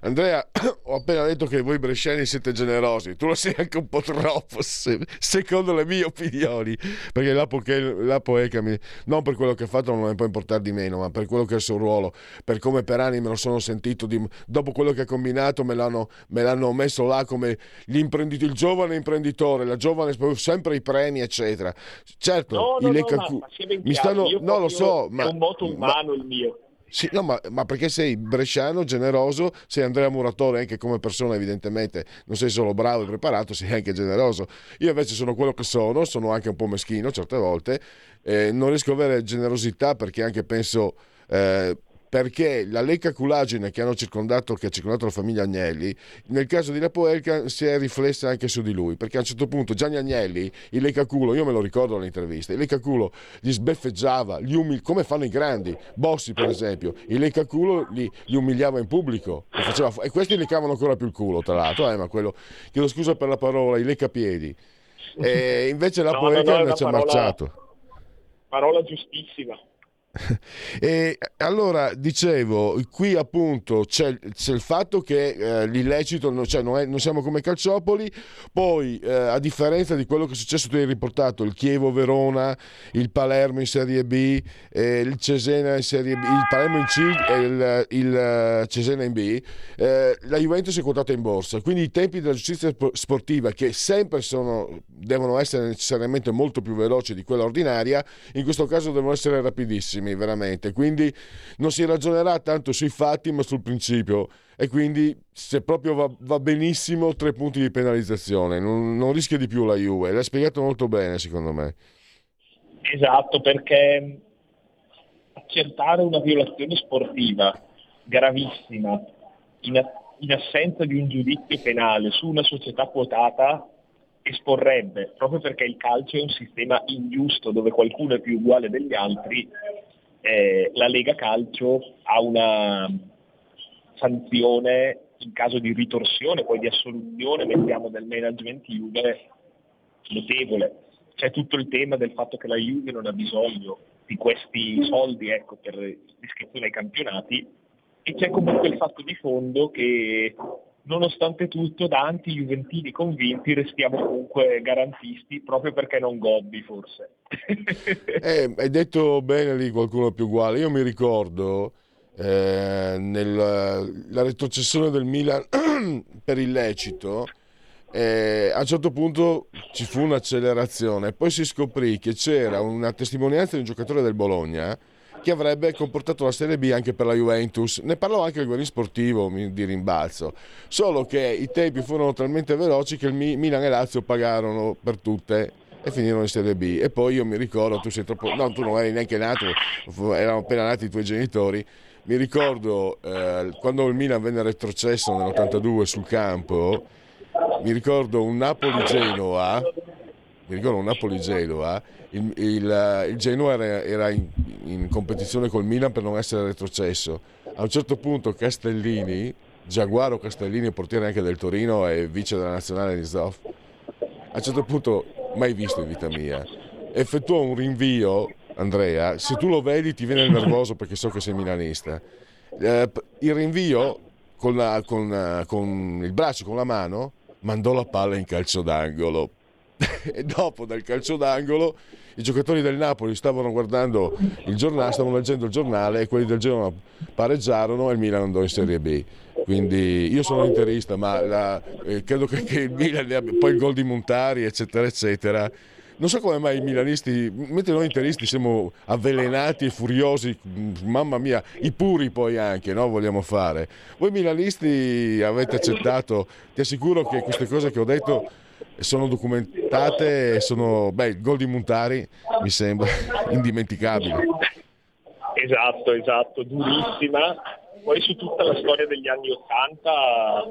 Andrea, [coughs] ho appena detto che voi bresciani siete generosi, tu lo sei anche un po' troppo, secondo le mie opinioni, perché Lapo, Lapo Ecami, non per quello che ha fatto non ne può importare di meno, ma per quello che è il suo ruolo, per come per anni me lo sono sentito, di, dopo quello che ha combinato me l'hanno, me l'hanno messo là come il giovane imprenditore, la giovane, sempre i premi, eccetera. Certo, no, no, i no, ma, mi stanno, no, lo so, ma... È un moto umano ma, il mio sì, no, ma, ma, perché sei bresciano, generoso, sei Andrea Muratore anche come persona evidentemente, non sei solo bravo e preparato, sei anche generoso. Io invece sono quello che sono, sono anche un po' meschino certe volte, eh, non riesco ad avere generosità perché anche penso... Eh, perché la lecca culagine che hanno circondato, che ha circondato la famiglia Agnelli, nel caso di Lapoelca si è riflessa anche su di lui, perché a un certo punto Gianni Agnelli, il leccaculo, io me lo ricordo all'intervista, il leccaculo gli sbeffeggiava, gli umil- come fanno i grandi, Bossi per esempio, il leccaculo li, li umiliava in pubblico, faceva, e questi leccavano ancora più il culo tra l'altro, eh, ma quello, chiedo scusa per la parola, i leccapiedi. E invece Lapoelca no, no, no, ci ha marciato. Parola giustissima. [laughs] E allora dicevo, qui appunto c'è, c'è il fatto che eh, l'illecito, cioè non, è, non, siamo come Calciopoli, poi eh, a differenza di quello che è successo, tu hai riportato il Chievo-Verona, il Palermo in Serie B, eh, il Cesena in Serie B, il Palermo in C e il, il eh, Cesena in B, eh, la Juventus è quotata in borsa, quindi i tempi della giustizia sportiva che sempre sono, devono essere necessariamente molto più veloci di quella ordinaria, in questo caso devono essere rapidissimi estremi veramente, quindi non si ragionerà tanto sui fatti ma sul principio. E quindi se proprio va, va benissimo tre punti di penalizzazione, non, non rischia di più la Juve, l'ha spiegato molto bene secondo me. Esatto, perché accertare una violazione sportiva gravissima in, in assenza di un giudizio penale su una società quotata esporrebbe, proprio perché il calcio è un sistema ingiusto dove qualcuno è più uguale degli altri, eh, la Lega Calcio ha una sanzione in caso di ritorsione, poi di assoluzione, mettiamo del management Juve, notevole. C'è tutto il tema del fatto che la Juve non ha bisogno di questi soldi ecco, per l'iscrizione ai campionati e c'è comunque il fatto di fondo che nonostante tutto da anti-juventini convinti restiamo comunque garantisti proprio perché non gobbi forse. [laughs] eh, hai detto bene lì qualcuno più uguale, io mi ricordo eh, nella retrocessione del Milan [clears throat] per illecito eh, a un certo punto ci fu un'accelerazione poi si scoprì che c'era una testimonianza di un giocatore del Bologna che avrebbe comportato la Serie B anche per la Juventus. Ne parlò anche il Guarini Sportivo di rimbalzo, solo che i tempi furono talmente veloci che il Milan e Lazio pagarono per tutte e finirono in Serie B. E poi io mi ricordo, tu sei troppo... no, tu non eri neanche nato, erano appena nati i tuoi genitori. Mi ricordo eh, quando il Milan venne retrocesso nell'82 sul campo, mi ricordo un Napoli-Genoa mi ricordo Napoli-Genoa, il, il, il Genoa era, era in, in, competizione col Milan per non essere retrocesso. A un certo punto Castellini, Giaguaro Castellini, portiere anche del Torino e vice della nazionale di Zoff, a un certo punto, mai visto in vita mia, effettuò un rinvio, Andrea, se tu lo vedi ti viene nervoso perché so che sei milanista. Eh, il rinvio con, la, con, con il braccio, con la mano, mandò la palla in calcio d'angolo e dopo dal calcio d'angolo i giocatori del Napoli stavano guardando il giornale, stavano leggendo il giornale e quelli del Genoa pareggiarono e il Milan andò in Serie B. Quindi io sono interista, ma la, eh, credo che, che, il Milan abbia poi il gol di Montari, eccetera, eccetera. Non so come mai i milanisti, mentre noi interisti siamo avvelenati e furiosi, mamma mia, i puri poi anche, no? Vogliamo fare. Voi milanisti avete accettato, ti assicuro che queste cose che ho detto sono documentate, sono, beh, il gol di Montari mi sembra [laughs] indimenticabile. Esatto, esatto, durissima. Poi su tutta la storia degli anni Ottanta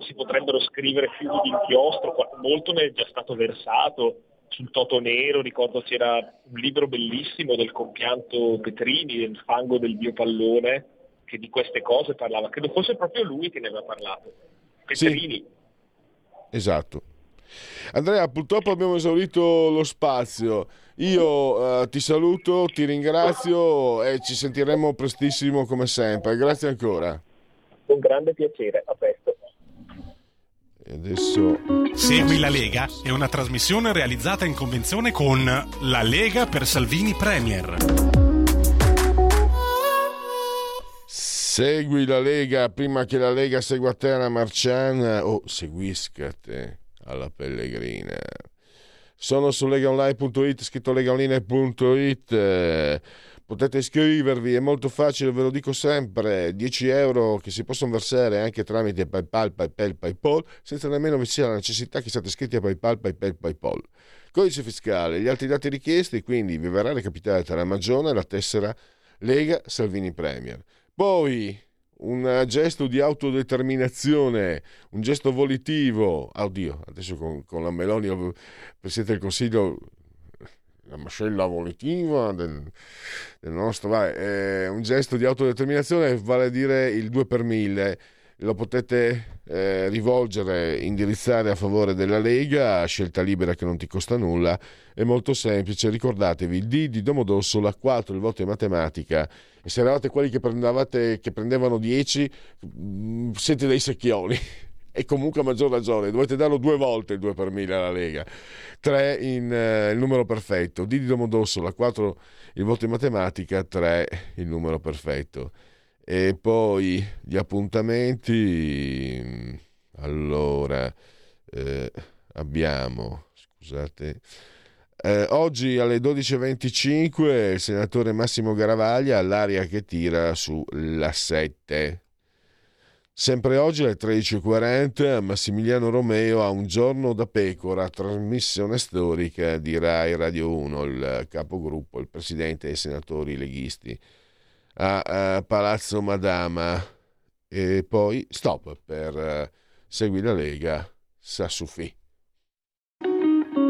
si potrebbero scrivere fiumi di inchiostro, molto ne è già stato versato sul Toto Nero, ricordo c'era un libro bellissimo del compianto Petrini, del fango del dio pallone, che di queste cose parlava, credo fosse proprio lui che ne aveva parlato. Petrini. Sì. Esatto. Andrea, purtroppo abbiamo esaurito lo spazio. Io eh, ti saluto, ti ringrazio e ci sentiremo prestissimo come sempre. Grazie ancora. Un grande piacere, a presto. E adesso... Segui la Lega è una trasmissione realizzata in convenzione con La Lega per Salvini Premier. Segui la Lega prima che la Lega segua te alla Marciana o oh, seguisca te alla Pellegrina. Sono su legaonline.it, scritto legaonline.it. Potete iscrivervi, è molto facile, ve lo dico sempre, 10 euro che si possono versare anche tramite PayPal, PayPal, PayPal, senza nemmeno vi sia la necessità che siate iscritti a PayPal, PayPal, PayPal. Codice fiscale, gli altri dati richiesti, quindi vi verrà recapitata la magione e la tessera Lega Salvini Premier. Poi un gesto di autodeterminazione, un gesto volitivo. Oddio, adesso con, con la Meloni, Presidente del Consiglio, la mascella volitiva del, del nostro, vai, è un gesto di autodeterminazione vale a dire il 2 per 1000 lo potete eh, rivolgere, indirizzare a favore della Lega, scelta libera che non ti costa nulla, è molto semplice, ricordatevi il D di Domodossola, 4 il voto in matematica, e se eravate quelli che, che prendevano 10, mm, siete dei secchioni. [laughs] E comunque a maggior ragione, dovete darlo due volte il 2 per 1000 alla Lega. 3 in, eh, il numero perfetto, D di Domodossola, 4 il voto in matematica, 3 il numero perfetto. E poi gli appuntamenti, allora, eh, abbiamo, scusate, eh, oggi alle 12.25 il senatore Massimo Garavaglia all'aria che tira sulla 7. Sempre oggi alle 13.40 Massimiliano Romeo ha un giorno da pecora, trasmissione storica di Rai Radio 1, il capogruppo, il presidente dei senatori leghisti a, a Palazzo Madama e poi stop per uh, Segui la Lega Sassufi.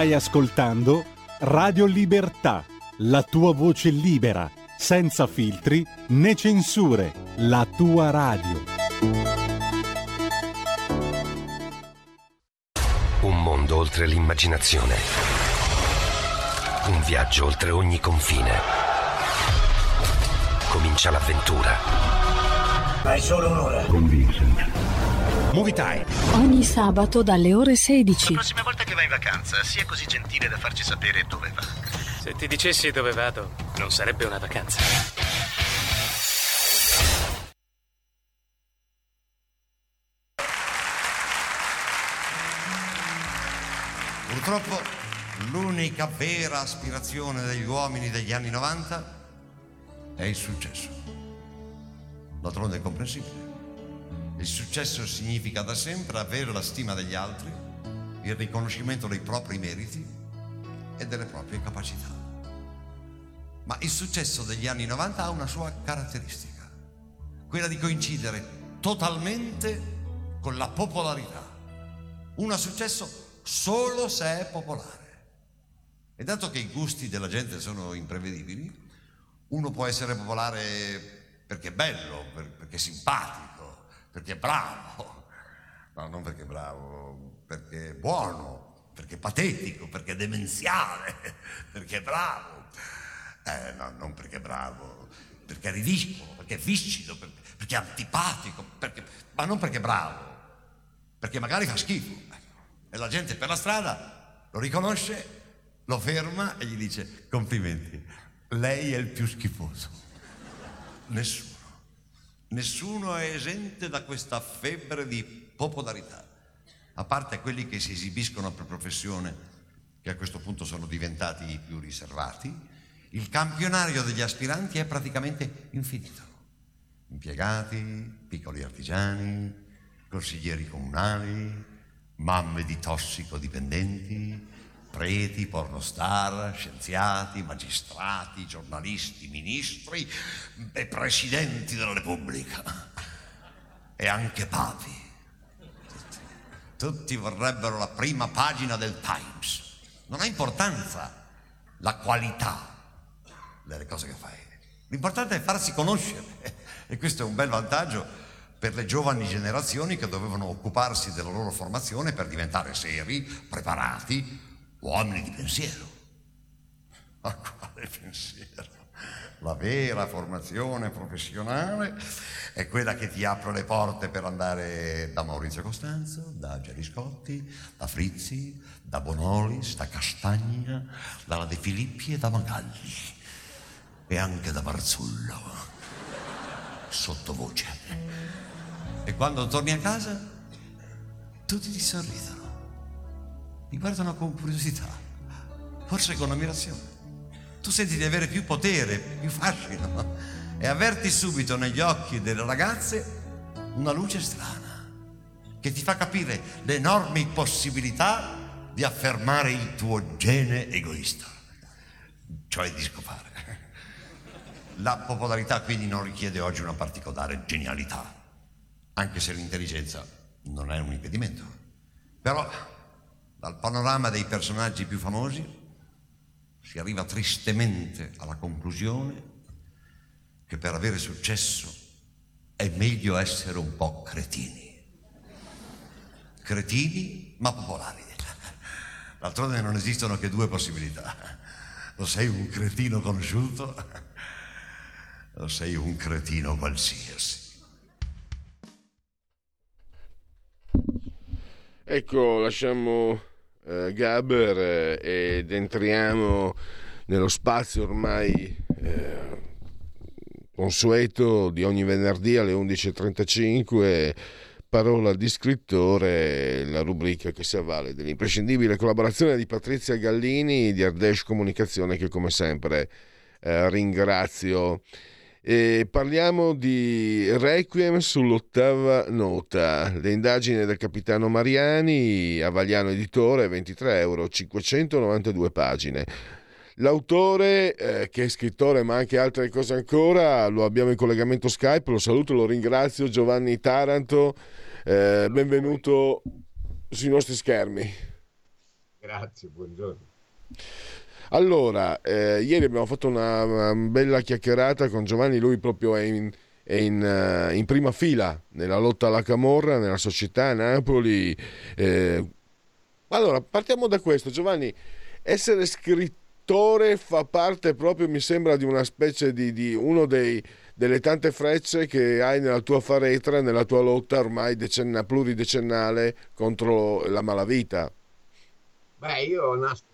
Stai ascoltando Radio Libertà, la tua voce libera, senza filtri né censure, la tua radio. Un mondo oltre l'immaginazione. Un viaggio oltre ogni confine. Comincia l'avventura. Hai solo un'ora. Con Vincent. Movie Time. Ogni sabato dalle ore 16. La prossima volta che vai in vacanza, sia così gentile da farci sapere dove va. Se ti dicessi dove vado, non sarebbe una vacanza. Purtroppo l'unica vera aspirazione degli uomini degli anni 90 è il successo. D'altronde è comprensibile. Il successo significa da sempre avere la stima degli altri, il riconoscimento dei propri meriti e delle proprie capacità. Ma il successo degli anni 90 ha una sua caratteristica, quella di coincidere totalmente con la popolarità. Un successo solo se è popolare. E dato che i gusti della gente sono imprevedibili, uno può essere popolare perché è bello, perché è simpatico perché è bravo, no, non perché è bravo, perché è buono, perché è patetico, perché è demenziale, [laughs] perché è bravo. Eh, no, non perché è bravo, perché è ridicolo, perché è viscido, perché, perché è antipatico, perché, ma non perché è bravo, perché magari fa schifo. E la gente per la strada lo riconosce, lo ferma e gli dice complimenti, lei è il più schifoso. Nessuno. Nessuno è esente da questa febbre di popolarità, a parte quelli che si esibiscono per professione, che a questo punto sono diventati più riservati. Il campionario degli aspiranti è praticamente infinito. Impiegati, piccoli artigiani, consiglieri comunali, mamme di tossicodipendenti, preti, pornostar, scienziati, magistrati, giornalisti, ministri e presidenti della Repubblica. E anche papi. Tutti, vorrebbero la prima pagina del Times. Non ha importanza la qualità delle cose che fai. L'importante è farsi conoscere. E questo è un bel vantaggio per le giovani generazioni che dovevano occuparsi della loro formazione per diventare seri, preparati, uomini di pensiero. Ma quale pensiero? La vera formazione professionale è quella che ti apre le porte per andare da Maurizio Costanzo, da Geriscotti, da Frizzi, da Bonolis, da Castagna, dalla De Filippi e da Magalli e anche da Marzullo, sottovoce. E quando torni a casa, tutti ti sorridono mi guardano con curiosità, forse con ammirazione. Tu senti di avere più potere, più fascino e avverti subito negli occhi delle ragazze una luce strana che ti fa capire le enormi possibilità di affermare il tuo gene egoista, cioè di scopare. La popolarità quindi non richiede oggi una particolare genialità, anche se l'intelligenza non è un impedimento. Però dal panorama dei personaggi più famosi si arriva tristemente alla conclusione che per avere successo è meglio essere un po' cretini. Cretini ma popolari. D'altronde non esistono che due possibilità. O sei un cretino conosciuto o sei un cretino qualsiasi. Ecco, lasciamo eh, Gaber eh, ed entriamo nello spazio ormai eh, consueto di ogni venerdì alle 11.35 parola di scrittore, la rubrica che si avvale dell'imprescindibile collaborazione di Patrizia Gallini di Ardesh Comunicazione che come sempre eh, ringrazio. E parliamo di Requiem sull'ottava nota, le indagini del capitano Mariani, Avagliano Editore, 23 euro, 592 pagine. L'autore, eh, che è scrittore ma anche altre cose ancora, lo abbiamo in collegamento Skype, lo saluto, lo ringrazio, Giovanni Taranto, eh, benvenuto sui nostri schermi. Grazie, buongiorno. Allora, eh, ieri abbiamo fatto una, una, bella chiacchierata con Giovanni, lui proprio è in, è in, uh, in prima fila nella lotta alla Camorra, nella società Napoli. Eh, allora, partiamo da questo, Giovanni, essere scrittore fa parte proprio, mi sembra, di una specie di, di uno dei, delle tante frecce che hai nella tua faretra, nella tua lotta ormai decenna, pluridecennale contro la malavita. Beh, io nasco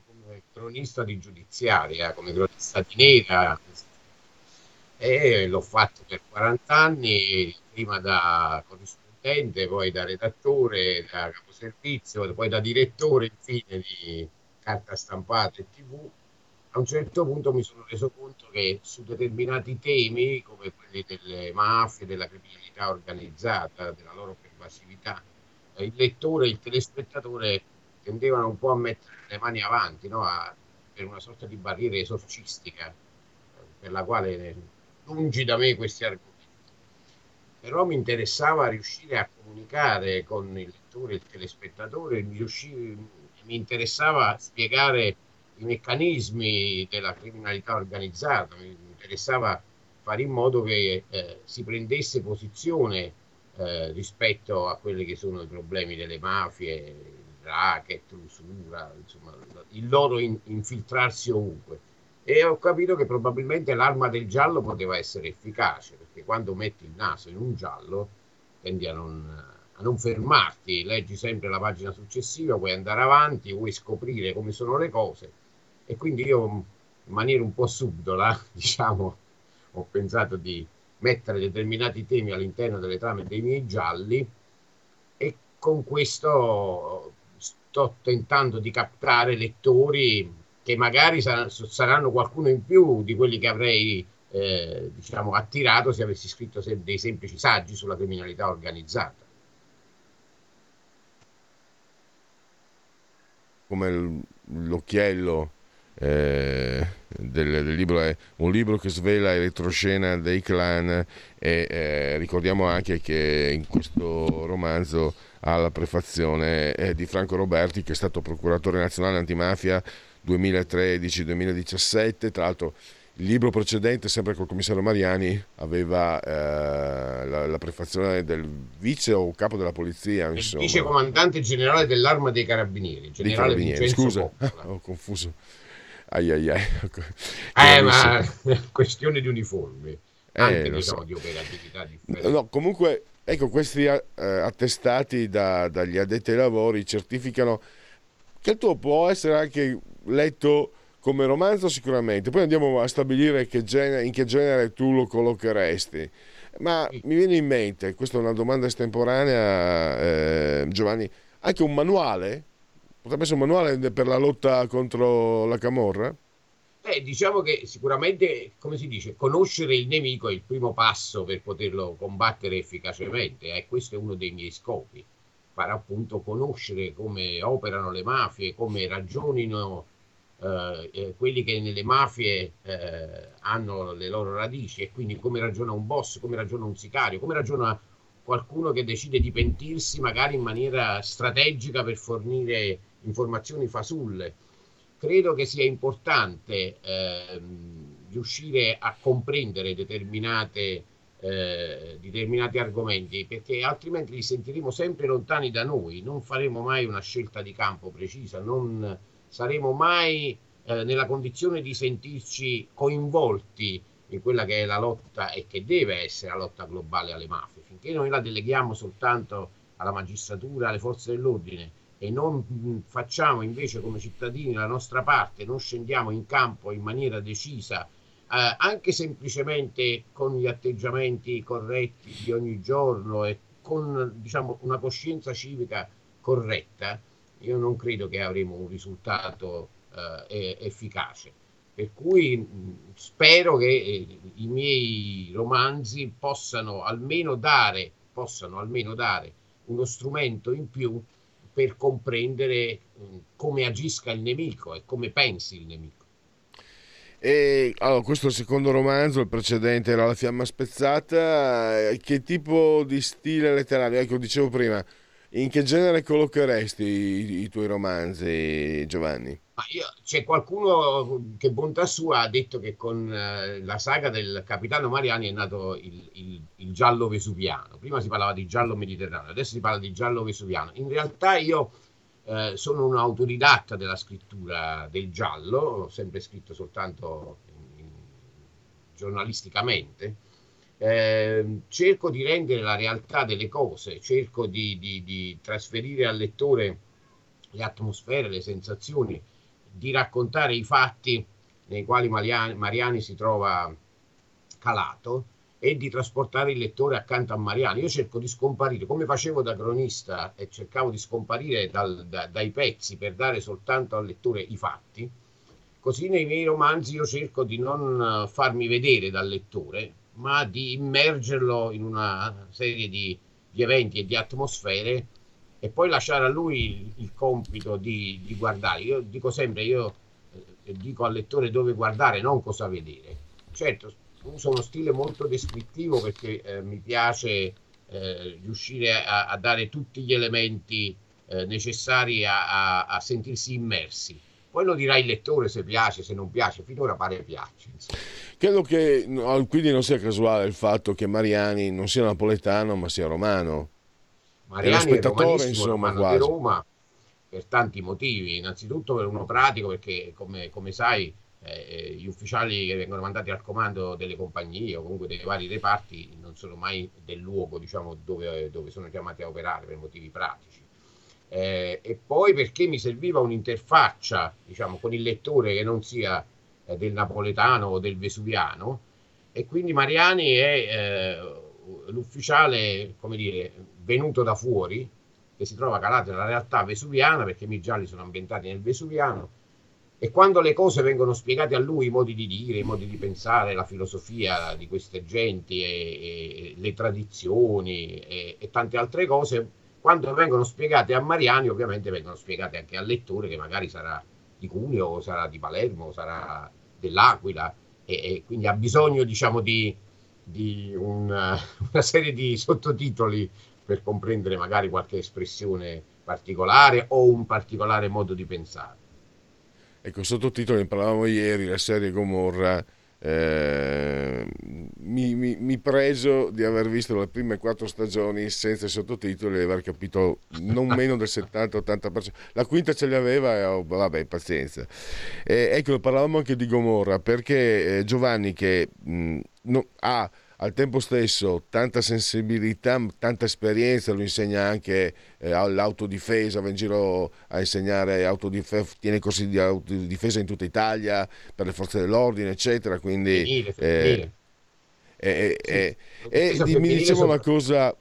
cronista di giudiziaria, come cronista di nera e l'ho fatto per 40 anni, prima da corrispondente, poi da redattore, da caposervizio, poi da direttore infine di carta stampata e tv. A un certo punto mi sono reso conto che su determinati temi, come quelli delle mafie, della criminalità organizzata, della loro pervasività, il lettore, il telespettatore tendevano un po' a mettere le mani avanti no? a, per una sorta di barriera esorcistica per la quale lungi da me questi argomenti. Però mi interessava riuscire a comunicare con il lettore, il telespettatore, mi, riuscivi, mi interessava spiegare i meccanismi della criminalità organizzata, mi interessava fare in modo che eh, si prendesse posizione eh, rispetto a quelli che sono i problemi delle mafie, racket, usura, insomma, il loro in, infiltrarsi ovunque. E ho capito che probabilmente l'arma del giallo poteva essere efficace, perché quando metti il naso in un giallo tendi a non, a non fermarti, leggi sempre la pagina successiva, vuoi andare avanti, vuoi scoprire come sono le cose. E quindi io, in maniera un po' subdola, [laughs] diciamo, ho pensato di mettere determinati temi all'interno delle trame dei miei gialli e con questo sto tentando di captare lettori che magari saranno, saranno qualcuno in più di quelli che avrei eh, diciamo, attirato se avessi scritto se, dei semplici saggi sulla criminalità organizzata. Come l'occhiello eh, del, del, libro è un libro che svela il retroscena dei clan e eh, ricordiamo anche che in questo romanzo alla prefazione eh, di Franco Roberti che è stato procuratore nazionale antimafia 2013-2017, tra l'altro il libro precedente, sempre col commissario Mariani, aveva eh, la, la, prefazione del vice o capo della polizia. Insomma. Il vice comandante generale dell'arma dei carabinieri, generale dei carabinieri. Scusa, [laughs] ho confuso. Ai ai ai. [laughs] Eh, ma [laughs] questione di uniformi, eh, anche diciamo, so. di operatività. No, comunque Ecco, questi eh, attestati da, dagli addetti ai lavori certificano che il tuo può essere anche letto come romanzo sicuramente, poi andiamo a stabilire che genere, in che genere tu lo collocheresti. Ma mi viene in mente, questa è una domanda estemporanea, eh, Giovanni, anche un manuale? Potrebbe essere un manuale per la lotta contro la camorra? Eh, diciamo che sicuramente, come si dice, conoscere il nemico è il primo passo per poterlo combattere efficacemente. Eh, questo è uno dei miei scopi, fare appunto conoscere come operano le mafie, come ragionino eh, eh, quelli che nelle mafie eh, hanno le loro radici e quindi come ragiona un boss, come ragiona un sicario, come ragiona qualcuno che decide di pentirsi magari in maniera strategica per fornire informazioni fasulle credo che sia importante ehm, riuscire a comprendere determinate, eh, determinati argomenti perché altrimenti li sentiremo sempre lontani da noi, non faremo mai una scelta di campo precisa, non saremo mai eh, nella condizione di sentirci coinvolti in quella che è la lotta e che deve essere la lotta globale alle mafie. Finché noi la deleghiamo soltanto alla magistratura, alle forze dell'ordine, e non facciamo invece come cittadini la nostra parte, non scendiamo in campo in maniera decisa, eh, anche semplicemente con gli atteggiamenti corretti di ogni giorno e con diciamo, una coscienza civica corretta, io non credo che avremo un risultato eh, efficace. Per cui spero che eh, i miei romanzi possano almeno dare, possano almeno dare uno strumento in più per comprendere mh, come agisca il nemico e come pensi il nemico. E allora, questo è il secondo romanzo, il precedente era La fiamma spezzata. Che tipo di stile letterario? Ecco, dicevo prima, in che genere collocheresti i, i tuoi romanzi, Giovanni? Io, c'è qualcuno che bontà sua ha detto che con eh, la saga del capitano Mariani è nato il, il, il, giallo vesuviano. Prima si parlava di giallo mediterraneo, adesso si parla di giallo vesuviano. In realtà io eh, sono un autodidatta della scrittura del giallo, ho sempre scritto soltanto in, in, giornalisticamente. Eh, cerco di rendere la realtà delle cose, cerco di, di, di trasferire al lettore le atmosfere, le sensazioni, di raccontare i fatti nei quali Mariani, Mariani si trova calato e di trasportare il lettore accanto a Mariani. Io cerco di scomparire, come facevo da cronista e cercavo di scomparire dal, da, dai pezzi per dare soltanto al lettore i fatti, così nei miei romanzi io cerco di non farmi vedere dal lettore, ma di immergerlo in una serie di, di eventi e di atmosfere e poi lasciare a lui il, compito di, di, guardare. Io dico sempre, io eh, dico al lettore dove guardare, non cosa vedere. Certo, uso uno stile molto descrittivo perché eh, mi piace eh, riuscire a, a, dare tutti gli elementi eh, necessari a, a, a, sentirsi immersi. Poi lo dirà il lettore se piace, se non piace, finora pare piace. Insomma. Credo che quindi non sia casuale il fatto che Mariani non sia napoletano ma sia romano. Mariani è romanissimo, insomma, quasi. di Roma per tanti motivi. Innanzitutto per uno pratico, perché come, come sai eh, gli ufficiali che vengono mandati al comando delle compagnie o comunque dei vari reparti non sono mai del luogo diciamo, dove, dove sono chiamati a operare per motivi pratici. Eh, e poi perché mi serviva un'interfaccia diciamo, con il lettore che non sia eh, del napoletano o del vesuviano. E quindi Mariani è eh, l'ufficiale come dire, venuto da fuori, che si trova calato nella realtà vesuviana, perché i miei gialli sono ambientati nel vesuviano, e quando le cose vengono spiegate a lui, i modi di dire, i modi di pensare, la filosofia di queste genti, e, e le tradizioni e, e, tante altre cose, quando vengono spiegate a Mariani, ovviamente vengono spiegate anche al lettore che magari sarà di Cuneo, sarà di Palermo, sarà dell'Aquila, e, quindi ha bisogno, diciamo, di, di una, [laughs] una serie di sottotitoli per comprendere magari qualche espressione particolare o un particolare modo di pensare. Ecco, sottotitoli, ne parlavamo ieri, la serie Gomorra, eh, mi, mi, mi, preso di aver visto le prime quattro stagioni senza sottotitoli e aver capito non meno del 70-80%. La quinta ce li aveva e oh, vabbè, pazienza. Eh, ecco, parlavamo anche di Gomorra perché eh, Giovanni che mh, no, ha al tempo stesso tanta sensibilità, tanta esperienza, lo insegna anche eh, all'autodifesa, va in giro a insegnare autodifesa, tiene corsi di autodifesa in tutta Italia per le forze dell'ordine, eccetera. Quindi, femminile, femminile. Eh, eh, eh, sì, mi diceva una cosa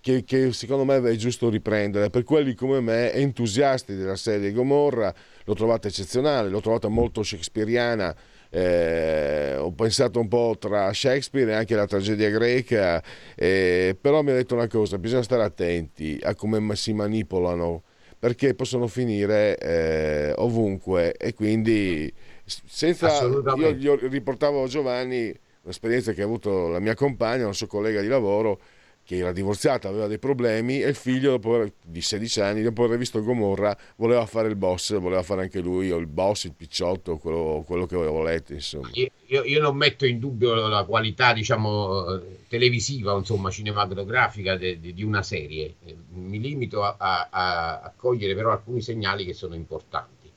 che, che, secondo me è giusto riprendere, per quelli come me entusiasti della serie Gomorra, l'ho trovata eccezionale, l'ho trovata molto shakespeariana eh, ho pensato un po' tra Shakespeare e anche la tragedia greca, eh, però mi ha detto una cosa, bisogna stare attenti a come si manipolano perché possono finire eh, ovunque. E quindi senza io gli riportavo a Giovanni l'esperienza che ha avuto la mia compagna, un suo collega di lavoro che era divorziata, aveva dei problemi e il figlio dopo di 16 anni, dopo aver visto Gomorra, voleva fare il boss, voleva fare anche lui, o il boss, il picciotto, quello, quello che volete. Insomma. Io, io, non metto in dubbio la qualità diciamo, televisiva, insomma, cinematografica de, de, di una serie, mi limito a, a, a, cogliere però alcuni segnali che sono importanti.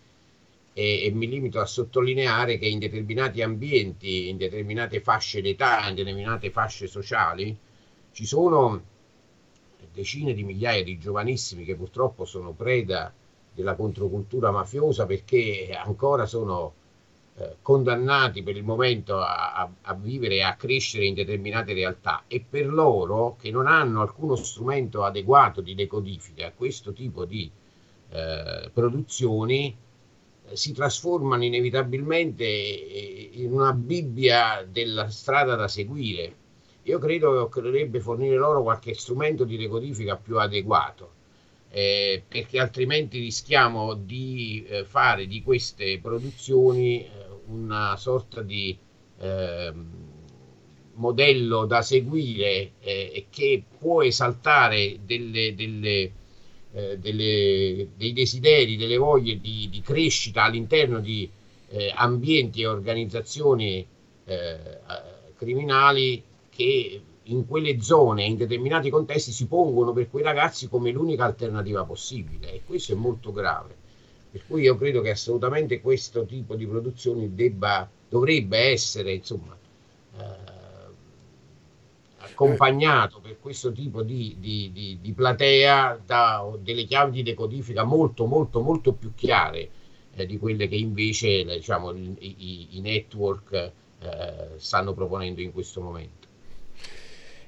E, e mi limito a sottolineare che in determinati ambienti, in determinate fasce d'età, in determinate fasce sociali, ci sono decine di migliaia di giovanissimi che purtroppo sono preda della controcultura mafiosa perché ancora sono eh, condannati per il momento a, a, a, vivere e a crescere in determinate realtà e per loro che non hanno alcuno strumento adeguato di decodifica a questo tipo di eh, produzioni eh, si trasformano inevitabilmente eh, in una Bibbia della strada da seguire. Io credo che occorrerebbe fornire loro qualche strumento di decodifica più adeguato. Eh, perché altrimenti rischiamo di eh, fare di queste produzioni eh, una sorta di eh, modello da seguire eh, che può esaltare delle, delle, eh, delle, dei desideri, delle voglie di, di crescita all'interno di eh, ambienti e organizzazioni criminali che in quelle zone, in determinati contesti, si pongono per quei ragazzi come l'unica alternativa possibile e questo è molto grave. Per cui io credo che assolutamente questo tipo di produzioni debba, dovrebbe essere insomma, eh, accompagnato per questo tipo di, di, di, di, platea da delle chiavi di decodifica molto molto molto più chiare eh, di quelle che invece diciamo, i, i, i network eh, stanno proponendo in questo momento.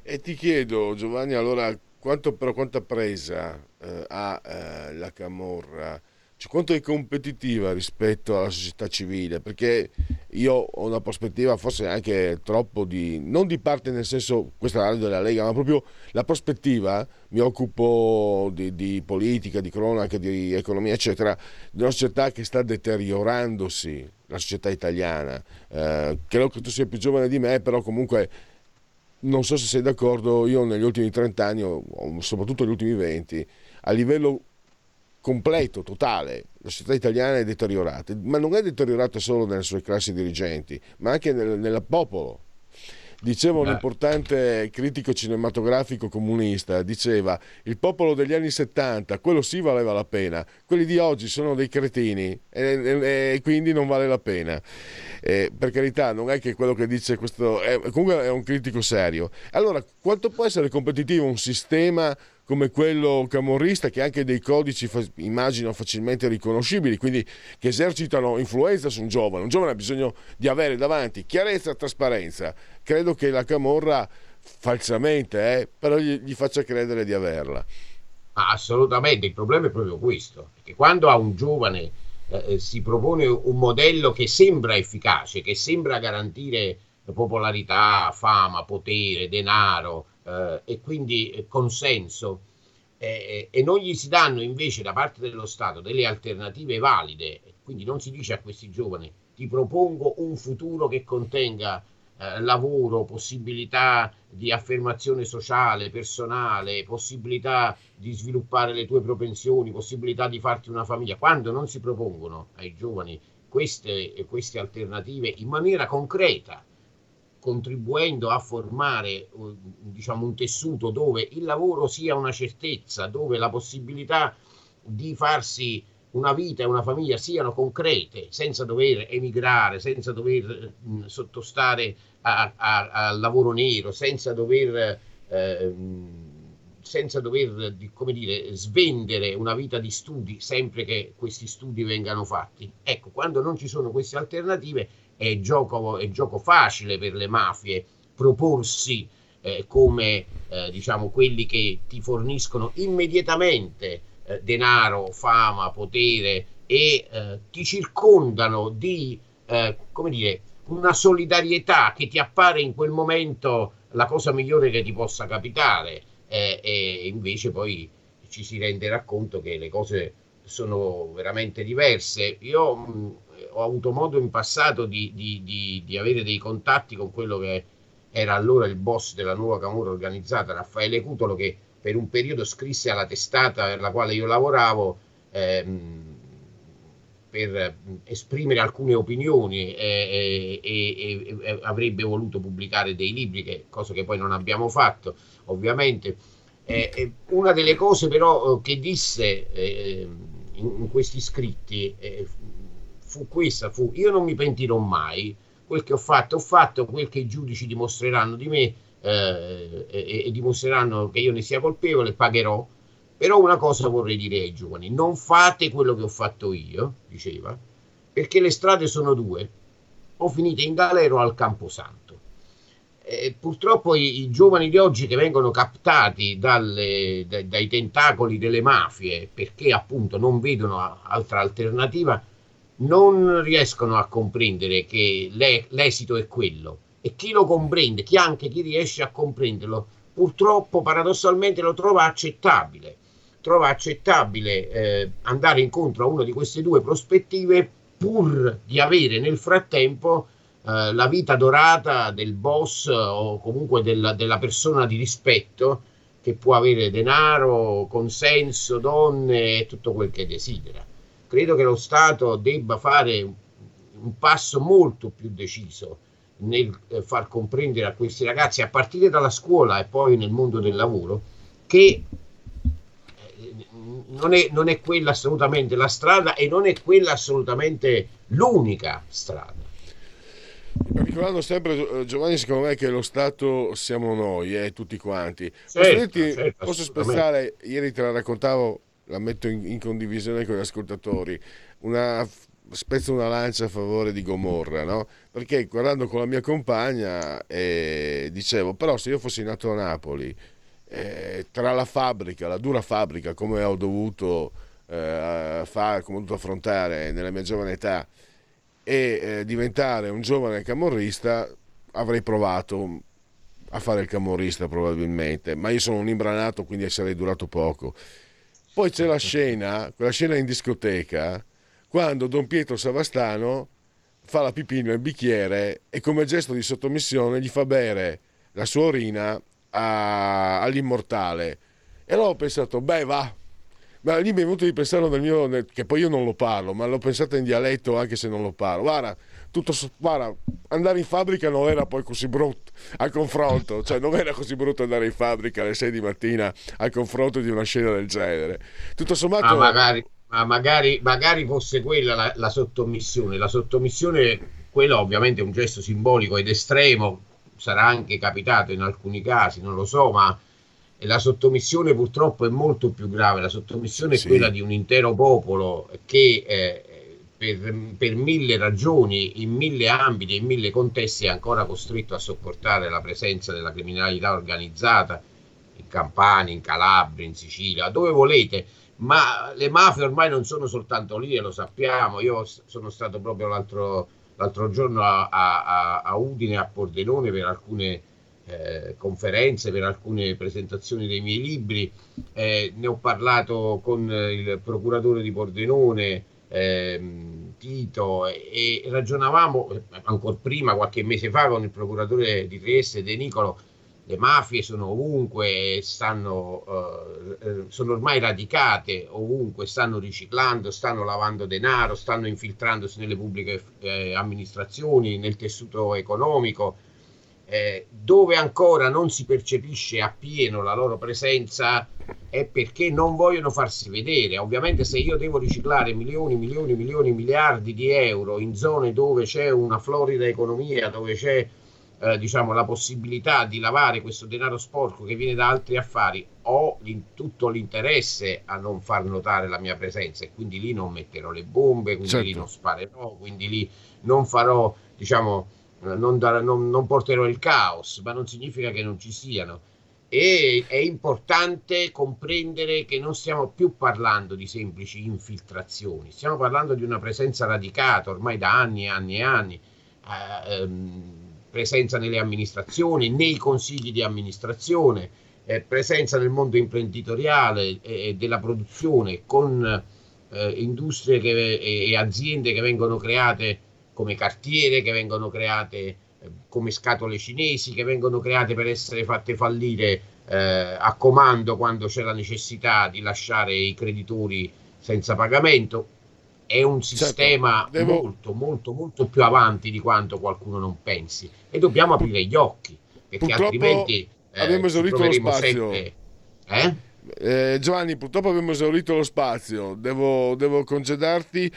E ti chiedo Giovanni allora quanto, però quanta presa eh, ha eh, la Camorra cioè, quanto è competitiva rispetto alla società civile, perché io ho una prospettiva forse anche troppo di, non di parte nel senso, questa è la della Lega, ma proprio la prospettiva, mi occupo di, di politica, di cronaca, di economia, eccetera, di una società che sta deteriorandosi, la società italiana. Eh, credo che tu sia più giovane di me, però comunque non so se sei d'accordo, io negli ultimi 30 anni, soprattutto negli ultimi 20, a livello completo, totale. La società italiana è deteriorata, ma non è deteriorata solo nelle sue classi dirigenti, ma anche nel, nel popolo. Diceva un importante critico cinematografico comunista, diceva il popolo degli anni 70, quello sì valeva la pena, quelli di oggi sono dei cretini e, e, e quindi non vale la pena. Eh, per carità, non è che quello che dice questo, è, comunque è un critico serio. Allora, quanto può essere competitivo un sistema come quello camorrista che anche dei codici immagino facilmente riconoscibili, quindi che esercitano influenza su un giovane. Un giovane ha bisogno di avere davanti chiarezza e trasparenza. Credo che la camorra falsamente, eh, però gli, gli faccia credere di averla. Assolutamente, il problema è proprio questo, perché quando a un giovane eh, eh, si propone un modello che sembra efficace, che sembra garantire popolarità, fama, potere, denaro, eh, e quindi eh, consenso eh, e non gli si danno invece da parte dello Stato delle alternative valide, quindi non si dice a questi giovani ti propongo un futuro che contenga eh, lavoro, possibilità di affermazione sociale, personale, possibilità di sviluppare le tue propensioni, possibilità di farti una famiglia. Quando non si propongono ai giovani queste, queste alternative in maniera concreta, contribuendo a formare diciamo, un tessuto dove il lavoro sia una certezza, dove la possibilità di farsi una vita e una famiglia siano concrete, senza dover emigrare, senza dover mh, sottostare al lavoro nero, senza dover, eh, senza dover come dire, svendere una vita di studi sempre che questi studi vengano fatti. Ecco, quando non ci sono queste alternative, è gioco, è gioco facile per le mafie proporsi eh, come eh, diciamo quelli che ti forniscono immediatamente eh, denaro, fama, potere e eh, ti circondano di eh, come dire una solidarietà che ti appare in quel momento la cosa migliore che ti possa capitare eh, e invece poi ci si renderà conto che le cose sono veramente diverse. Io mh, ho avuto modo in passato di, di, di, di, avere dei contatti con quello che era allora il boss della nuova Camorra organizzata, Raffaele Cutolo, che per un periodo scrisse alla testata per la quale io lavoravo ehm, per esprimere alcune opinioni e, e, e, avrebbe voluto pubblicare dei libri, che, cosa che poi non abbiamo fatto, ovviamente. Eh, una delle cose però che disse eh, in, in, questi scritti eh, fu questa, fu io non mi pentirò mai, quel che ho fatto ho fatto, quel che i giudici dimostreranno di me eh, e, e, dimostreranno che io ne sia colpevole, pagherò. Però una cosa vorrei dire ai giovani, non fate quello che ho fatto io, diceva, perché le strade sono due, o finite in galera o al Camposanto. E purtroppo i, i, giovani di oggi che vengono captati dalle, dai, dai tentacoli delle mafie perché appunto non vedono altra alternativa non riescono a comprendere che le, l'esito è quello e chi lo comprende, chi anche chi riesce a comprenderlo, purtroppo paradossalmente lo trova accettabile. Trova accettabile eh, andare incontro a una di queste due prospettive pur di avere nel frattempo eh, la vita dorata del boss o comunque della, della persona di rispetto che può avere denaro, consenso, donne e tutto quel che desidera. Credo che lo Stato debba fare un passo molto più deciso nel eh, far comprendere a questi ragazzi, a partire dalla scuola e poi nel mondo del lavoro, che eh, non è, non è quella assolutamente la strada e non è quella assolutamente l'unica strada. Ricordando sempre, eh, Giovanni, secondo me che lo Stato siamo noi, eh, tutti quanti. Certo, certo, posso spezzare, ieri te la raccontavo, la metto in, in condivisione con gli ascoltatori, una, spezzo una lancia a favore di Gomorra, no? Perché guardando con la mia compagna eh, dicevo, però se io fossi nato a Napoli, eh, tra la fabbrica, la dura fabbrica, come ho dovuto, eh, fare, come ho dovuto affrontare nella mia giovane età, e eh, diventare un giovane camorrista, avrei provato a fare il camorrista probabilmente, ma io sono un imbranato, quindi sarei durato poco. Poi c'è la scena, quella scena in discoteca, quando Don Pietro Savastano fa la pipì nel bicchiere e come gesto di sottomissione gli fa bere la sua urina a, all'immortale. E allora ho pensato, beh va, ma lì mi è venuto di pensare nel mio, che poi io non lo parlo, ma l'ho pensato in dialetto anche se non lo parlo. Guarda, tutto, guarda, andare in fabbrica non era poi così brutto al confronto, cioè non era così brutto andare in fabbrica alle 6 di mattina al confronto di una scena del genere. Tutto sommato... Ma magari, ma magari, magari fosse quella la, la sottomissione, la sottomissione, quella ovviamente è un gesto simbolico ed estremo, sarà anche capitato in alcuni casi, non lo so, ma la sottomissione purtroppo è molto più grave, la sottomissione sì. è quella di un intero popolo che eh, per, per, mille ragioni, in mille ambiti, in mille contesti è ancora costretto a sopportare la presenza della criminalità organizzata in Campania, in Calabria, in Sicilia, dove volete. Ma le mafie ormai non sono soltanto lì, lo sappiamo. Io sono stato proprio l'altro, l'altro giorno a, a, a Udine, a Pordenone per alcune eh, conferenze, per alcune presentazioni dei miei libri, eh, ne ho parlato con il procuratore di Pordenone, ehm, Tito, e, ragionavamo ancora prima, qualche mese fa, con il procuratore di Trieste, De Nicolo, le mafie sono ovunque, stanno, eh, eh, sono ormai radicate ovunque, stanno riciclando, stanno lavando denaro, stanno infiltrandosi nelle pubbliche eh, amministrazioni, nel tessuto economico eh, dove ancora non si percepisce appieno la loro presenza è perché non vogliono farsi vedere. Ovviamente se io devo riciclare milioni, milioni, milioni, miliardi di euro in zone dove c'è una florida economia, dove c'è eh, diciamo, la possibilità di lavare questo denaro sporco che viene da altri affari, ho tutto l'interesse a non far notare la mia presenza e quindi lì non metterò le bombe, quindi certo. lì non sparerò, quindi lì non farò, diciamo, non, da, non, non, porterò il caos, ma non significa che non ci siano. E è importante comprendere che non stiamo più parlando di semplici infiltrazioni, stiamo parlando di una presenza radicata ormai da anni e anni e anni, eh, ehm, presenza nelle amministrazioni, nei consigli di amministrazione, eh, presenza nel mondo imprenditoriale e eh, della produzione con eh, industrie che, e aziende che vengono create come cartiere che vengono create eh, come scatole cinesi che vengono create per essere fatte fallire eh, a comando quando c'è la necessità di lasciare i creditori senza pagamento. È un certo, sistema certo, devo... molto, molto, molto più avanti di quanto qualcuno non pensi e dobbiamo aprire gli occhi perché purtroppo altrimenti eh, abbiamo esaurito lo spazio. Sempre... Eh? Eh, Giovanni, purtroppo abbiamo esaurito lo spazio. Devo, devo congedarti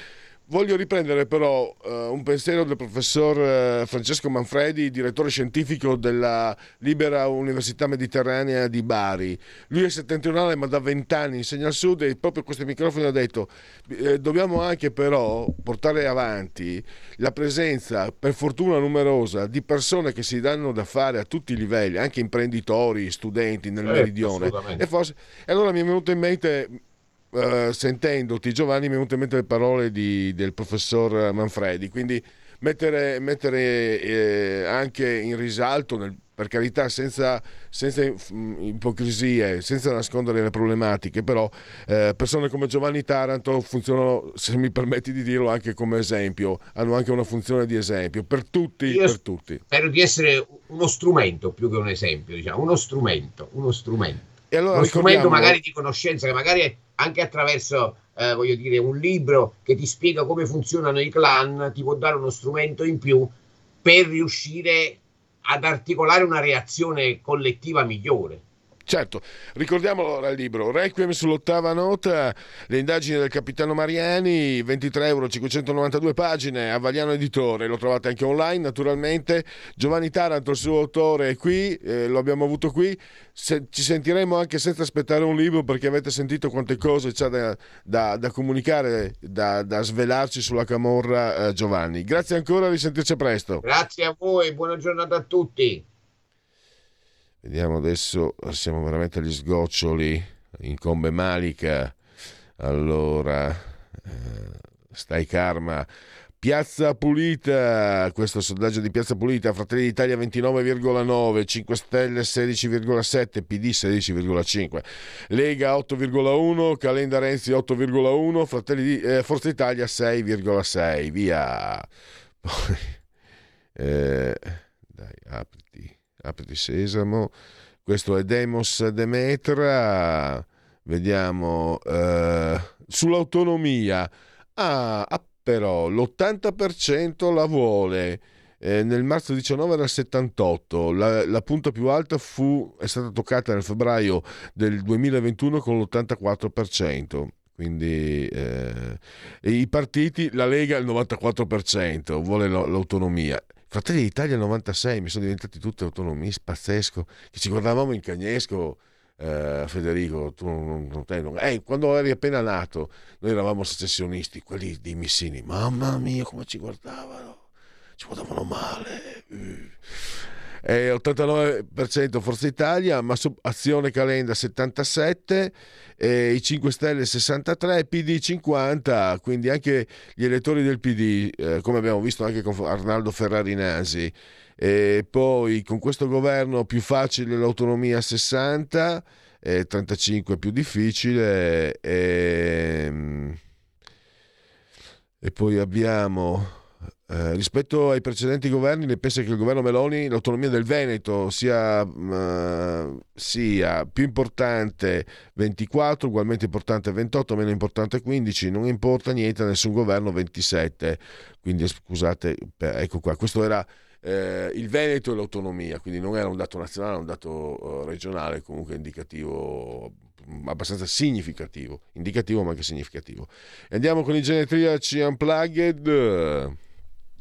Voglio riprendere però uh, un pensiero del professor uh, Francesco Manfredi, direttore scientifico della Libera Università Mediterranea di Bari. Lui è settentrionale ma da vent'anni insegna al sud e proprio a questi microfoni ha detto eh, dobbiamo anche però portare avanti la presenza, per fortuna numerosa, di persone che si danno da fare a tutti i livelli, anche imprenditori, studenti nel eh, meridione. E, forse, e allora mi è venuto in mente uh, sentendoti Giovanni mi è venuto in mente le parole di, del professor Manfredi, quindi mettere, mettere eh, anche in risalto, nel, per carità senza, senza, ipocrisie, senza nascondere le problematiche, però eh, persone come Giovanni Taranto funzionano, se mi permetti di dirlo, anche come esempio, hanno anche una funzione di esempio per tutti. Io per tutti. spero di essere uno strumento più che un esempio, diciamo, uno strumento, uno strumento. E allora, uno strumento magari di conoscenza che magari anche attraverso eh, voglio dire, un libro che ti spiega come funzionano i clan ti può dare uno strumento in più per riuscire ad articolare una reazione collettiva migliore. Certo, ricordiamo allora il libro Requiem sull'ottava nota, le indagini del capitano Mariani, 23 euro, 592 pagine, Avagliano Editore, lo trovate anche online naturalmente. Giovanni Taranto, il suo autore, è qui, eh, lo abbiamo avuto qui. Se, ci sentiremo anche senza aspettare un libro perché avete sentito quante cose c'è da, da, da comunicare, da, da, svelarci sulla camorra eh, Giovanni. Grazie ancora, risentirci presto. Grazie a voi, buona giornata a tutti. Vediamo adesso, siamo veramente agli sgoccioli, incombe Malika, allora, eh, stai karma. Piazza Pulita, questo sondaggio di Piazza Pulita, Fratelli d'Italia 29,9, 5 Stelle 16,7, PD 16,5, Lega 8,1, Calenda Renzi 8,1, Fratelli di, eh, Forza Italia 6,6, via. Poi, eh, dai, apri apriti sesamo, questo è Demos Demetra, vediamo eh, sull'autonomia, ah, ah, però l'80% la vuole. Eh, nel marzo 19 era il 78, la, la, punta più alta fu, è stata toccata nel febbraio del 2021 con l'84%. Quindi eh, i partiti, la Lega il 94%, vuole l'autonomia. Fratelli d'Italia 96, mi sono diventati tutti autonomisti, pazzesco, che ci guardavamo in cagnesco. Eh, Federico, tu non, non, te, non eh, quando eri appena nato, noi eravamo secessionisti, quelli dei missini, mamma mia, come ci guardavano, ci guardavano male. Eh, 89% Forza Italia, ma Azione Calenda 77 eh, i 5 Stelle 63, PD 50, quindi anche gli elettori del PD, eh, come abbiamo visto anche con Arnaldo Ferrari Nasi. E poi con questo governo più facile l'autonomia 60, eh, 35 più difficile. E, ehm, e poi abbiamo eh, rispetto ai precedenti governi, ne pensa che il governo Meloni l'autonomia del Veneto sia, uh, sia, più importante 24, ugualmente importante 28, meno importante 15, non importa niente a nessun governo 27. Quindi scusate, ecco qua, questo era eh, il Veneto e l'autonomia, quindi non era un dato nazionale, era un dato regionale, comunque indicativo abbastanza significativo, indicativo ma anche significativo. Andiamo con i genetriaci unplugged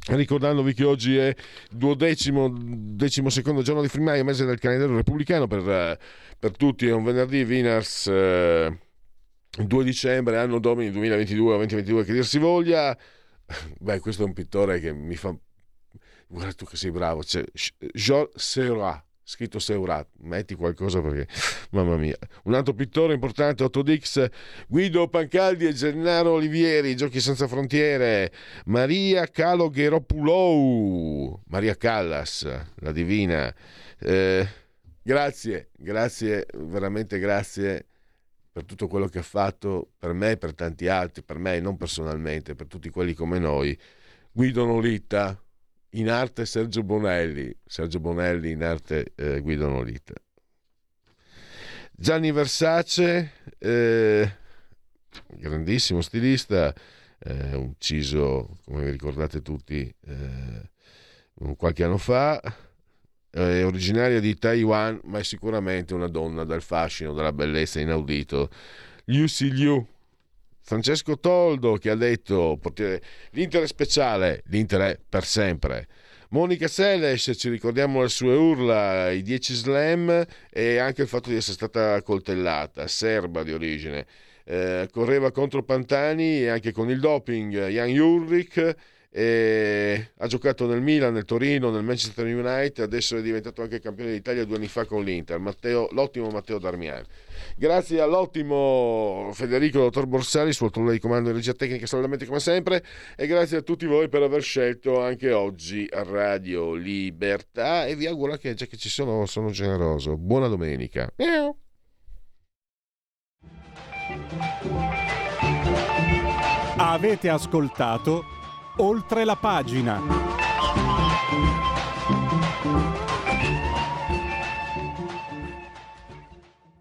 ricordandovi che oggi è duodecimo decimo secondo giorno di primaio, mese del calendario repubblicano per, eh, per tutti, è un venerdì Winners eh, 2 dicembre, anno domini 2022 o 2022 che dir si voglia. Beh questo è un pittore che mi fa guarda tu che sei bravo c'è Georges Seurat scritto Seurat, metti qualcosa perché, mamma mia. Un altro pittore importante, 8Dix, Guido Pancaldi e Gennaro Olivieri, Giochi Senza Frontiere, Maria Calogheropulou, Maria Callas, la divina. Eh, grazie, grazie, veramente grazie per tutto quello che ha fatto per me e per tanti altri, per me non personalmente, per tutti quelli come noi. Guido Nolita, in arte Sergio Bonelli, Sergio Bonelli in arte eh, Guido Nolita. Gianni Versace, eh, grandissimo stilista, eh, ucciso, come vi ricordate tutti, eh, qualche anno fa, è originaria di Taiwan, ma è sicuramente una donna dal fascino, dalla bellezza inaudito. Liu Si Liu, Francesco Toldo che ha detto l'Inter è speciale, l'Inter è per sempre. Monica Seles, ci ricordiamo le sue urla, i 10 slam e anche il fatto di essere stata coltellata, serba di origine. Eh, correva contro Pantani e anche con il doping Jan Jurrik e ha giocato nel Milan, nel Torino, nel Manchester United, adesso è diventato anche campione d'Italia due anni fa con l'Inter, Matteo, l'ottimo Matteo Darmian. Grazie all'ottimo Federico Dottor Borsari, suo autore di comando di regia tecnica, solamente come sempre, e grazie a tutti voi per aver scelto anche oggi Radio Libertà e vi auguro che già che ci sono sono generoso. Buona domenica. Miau. Avete ascoltato oltre la pagina.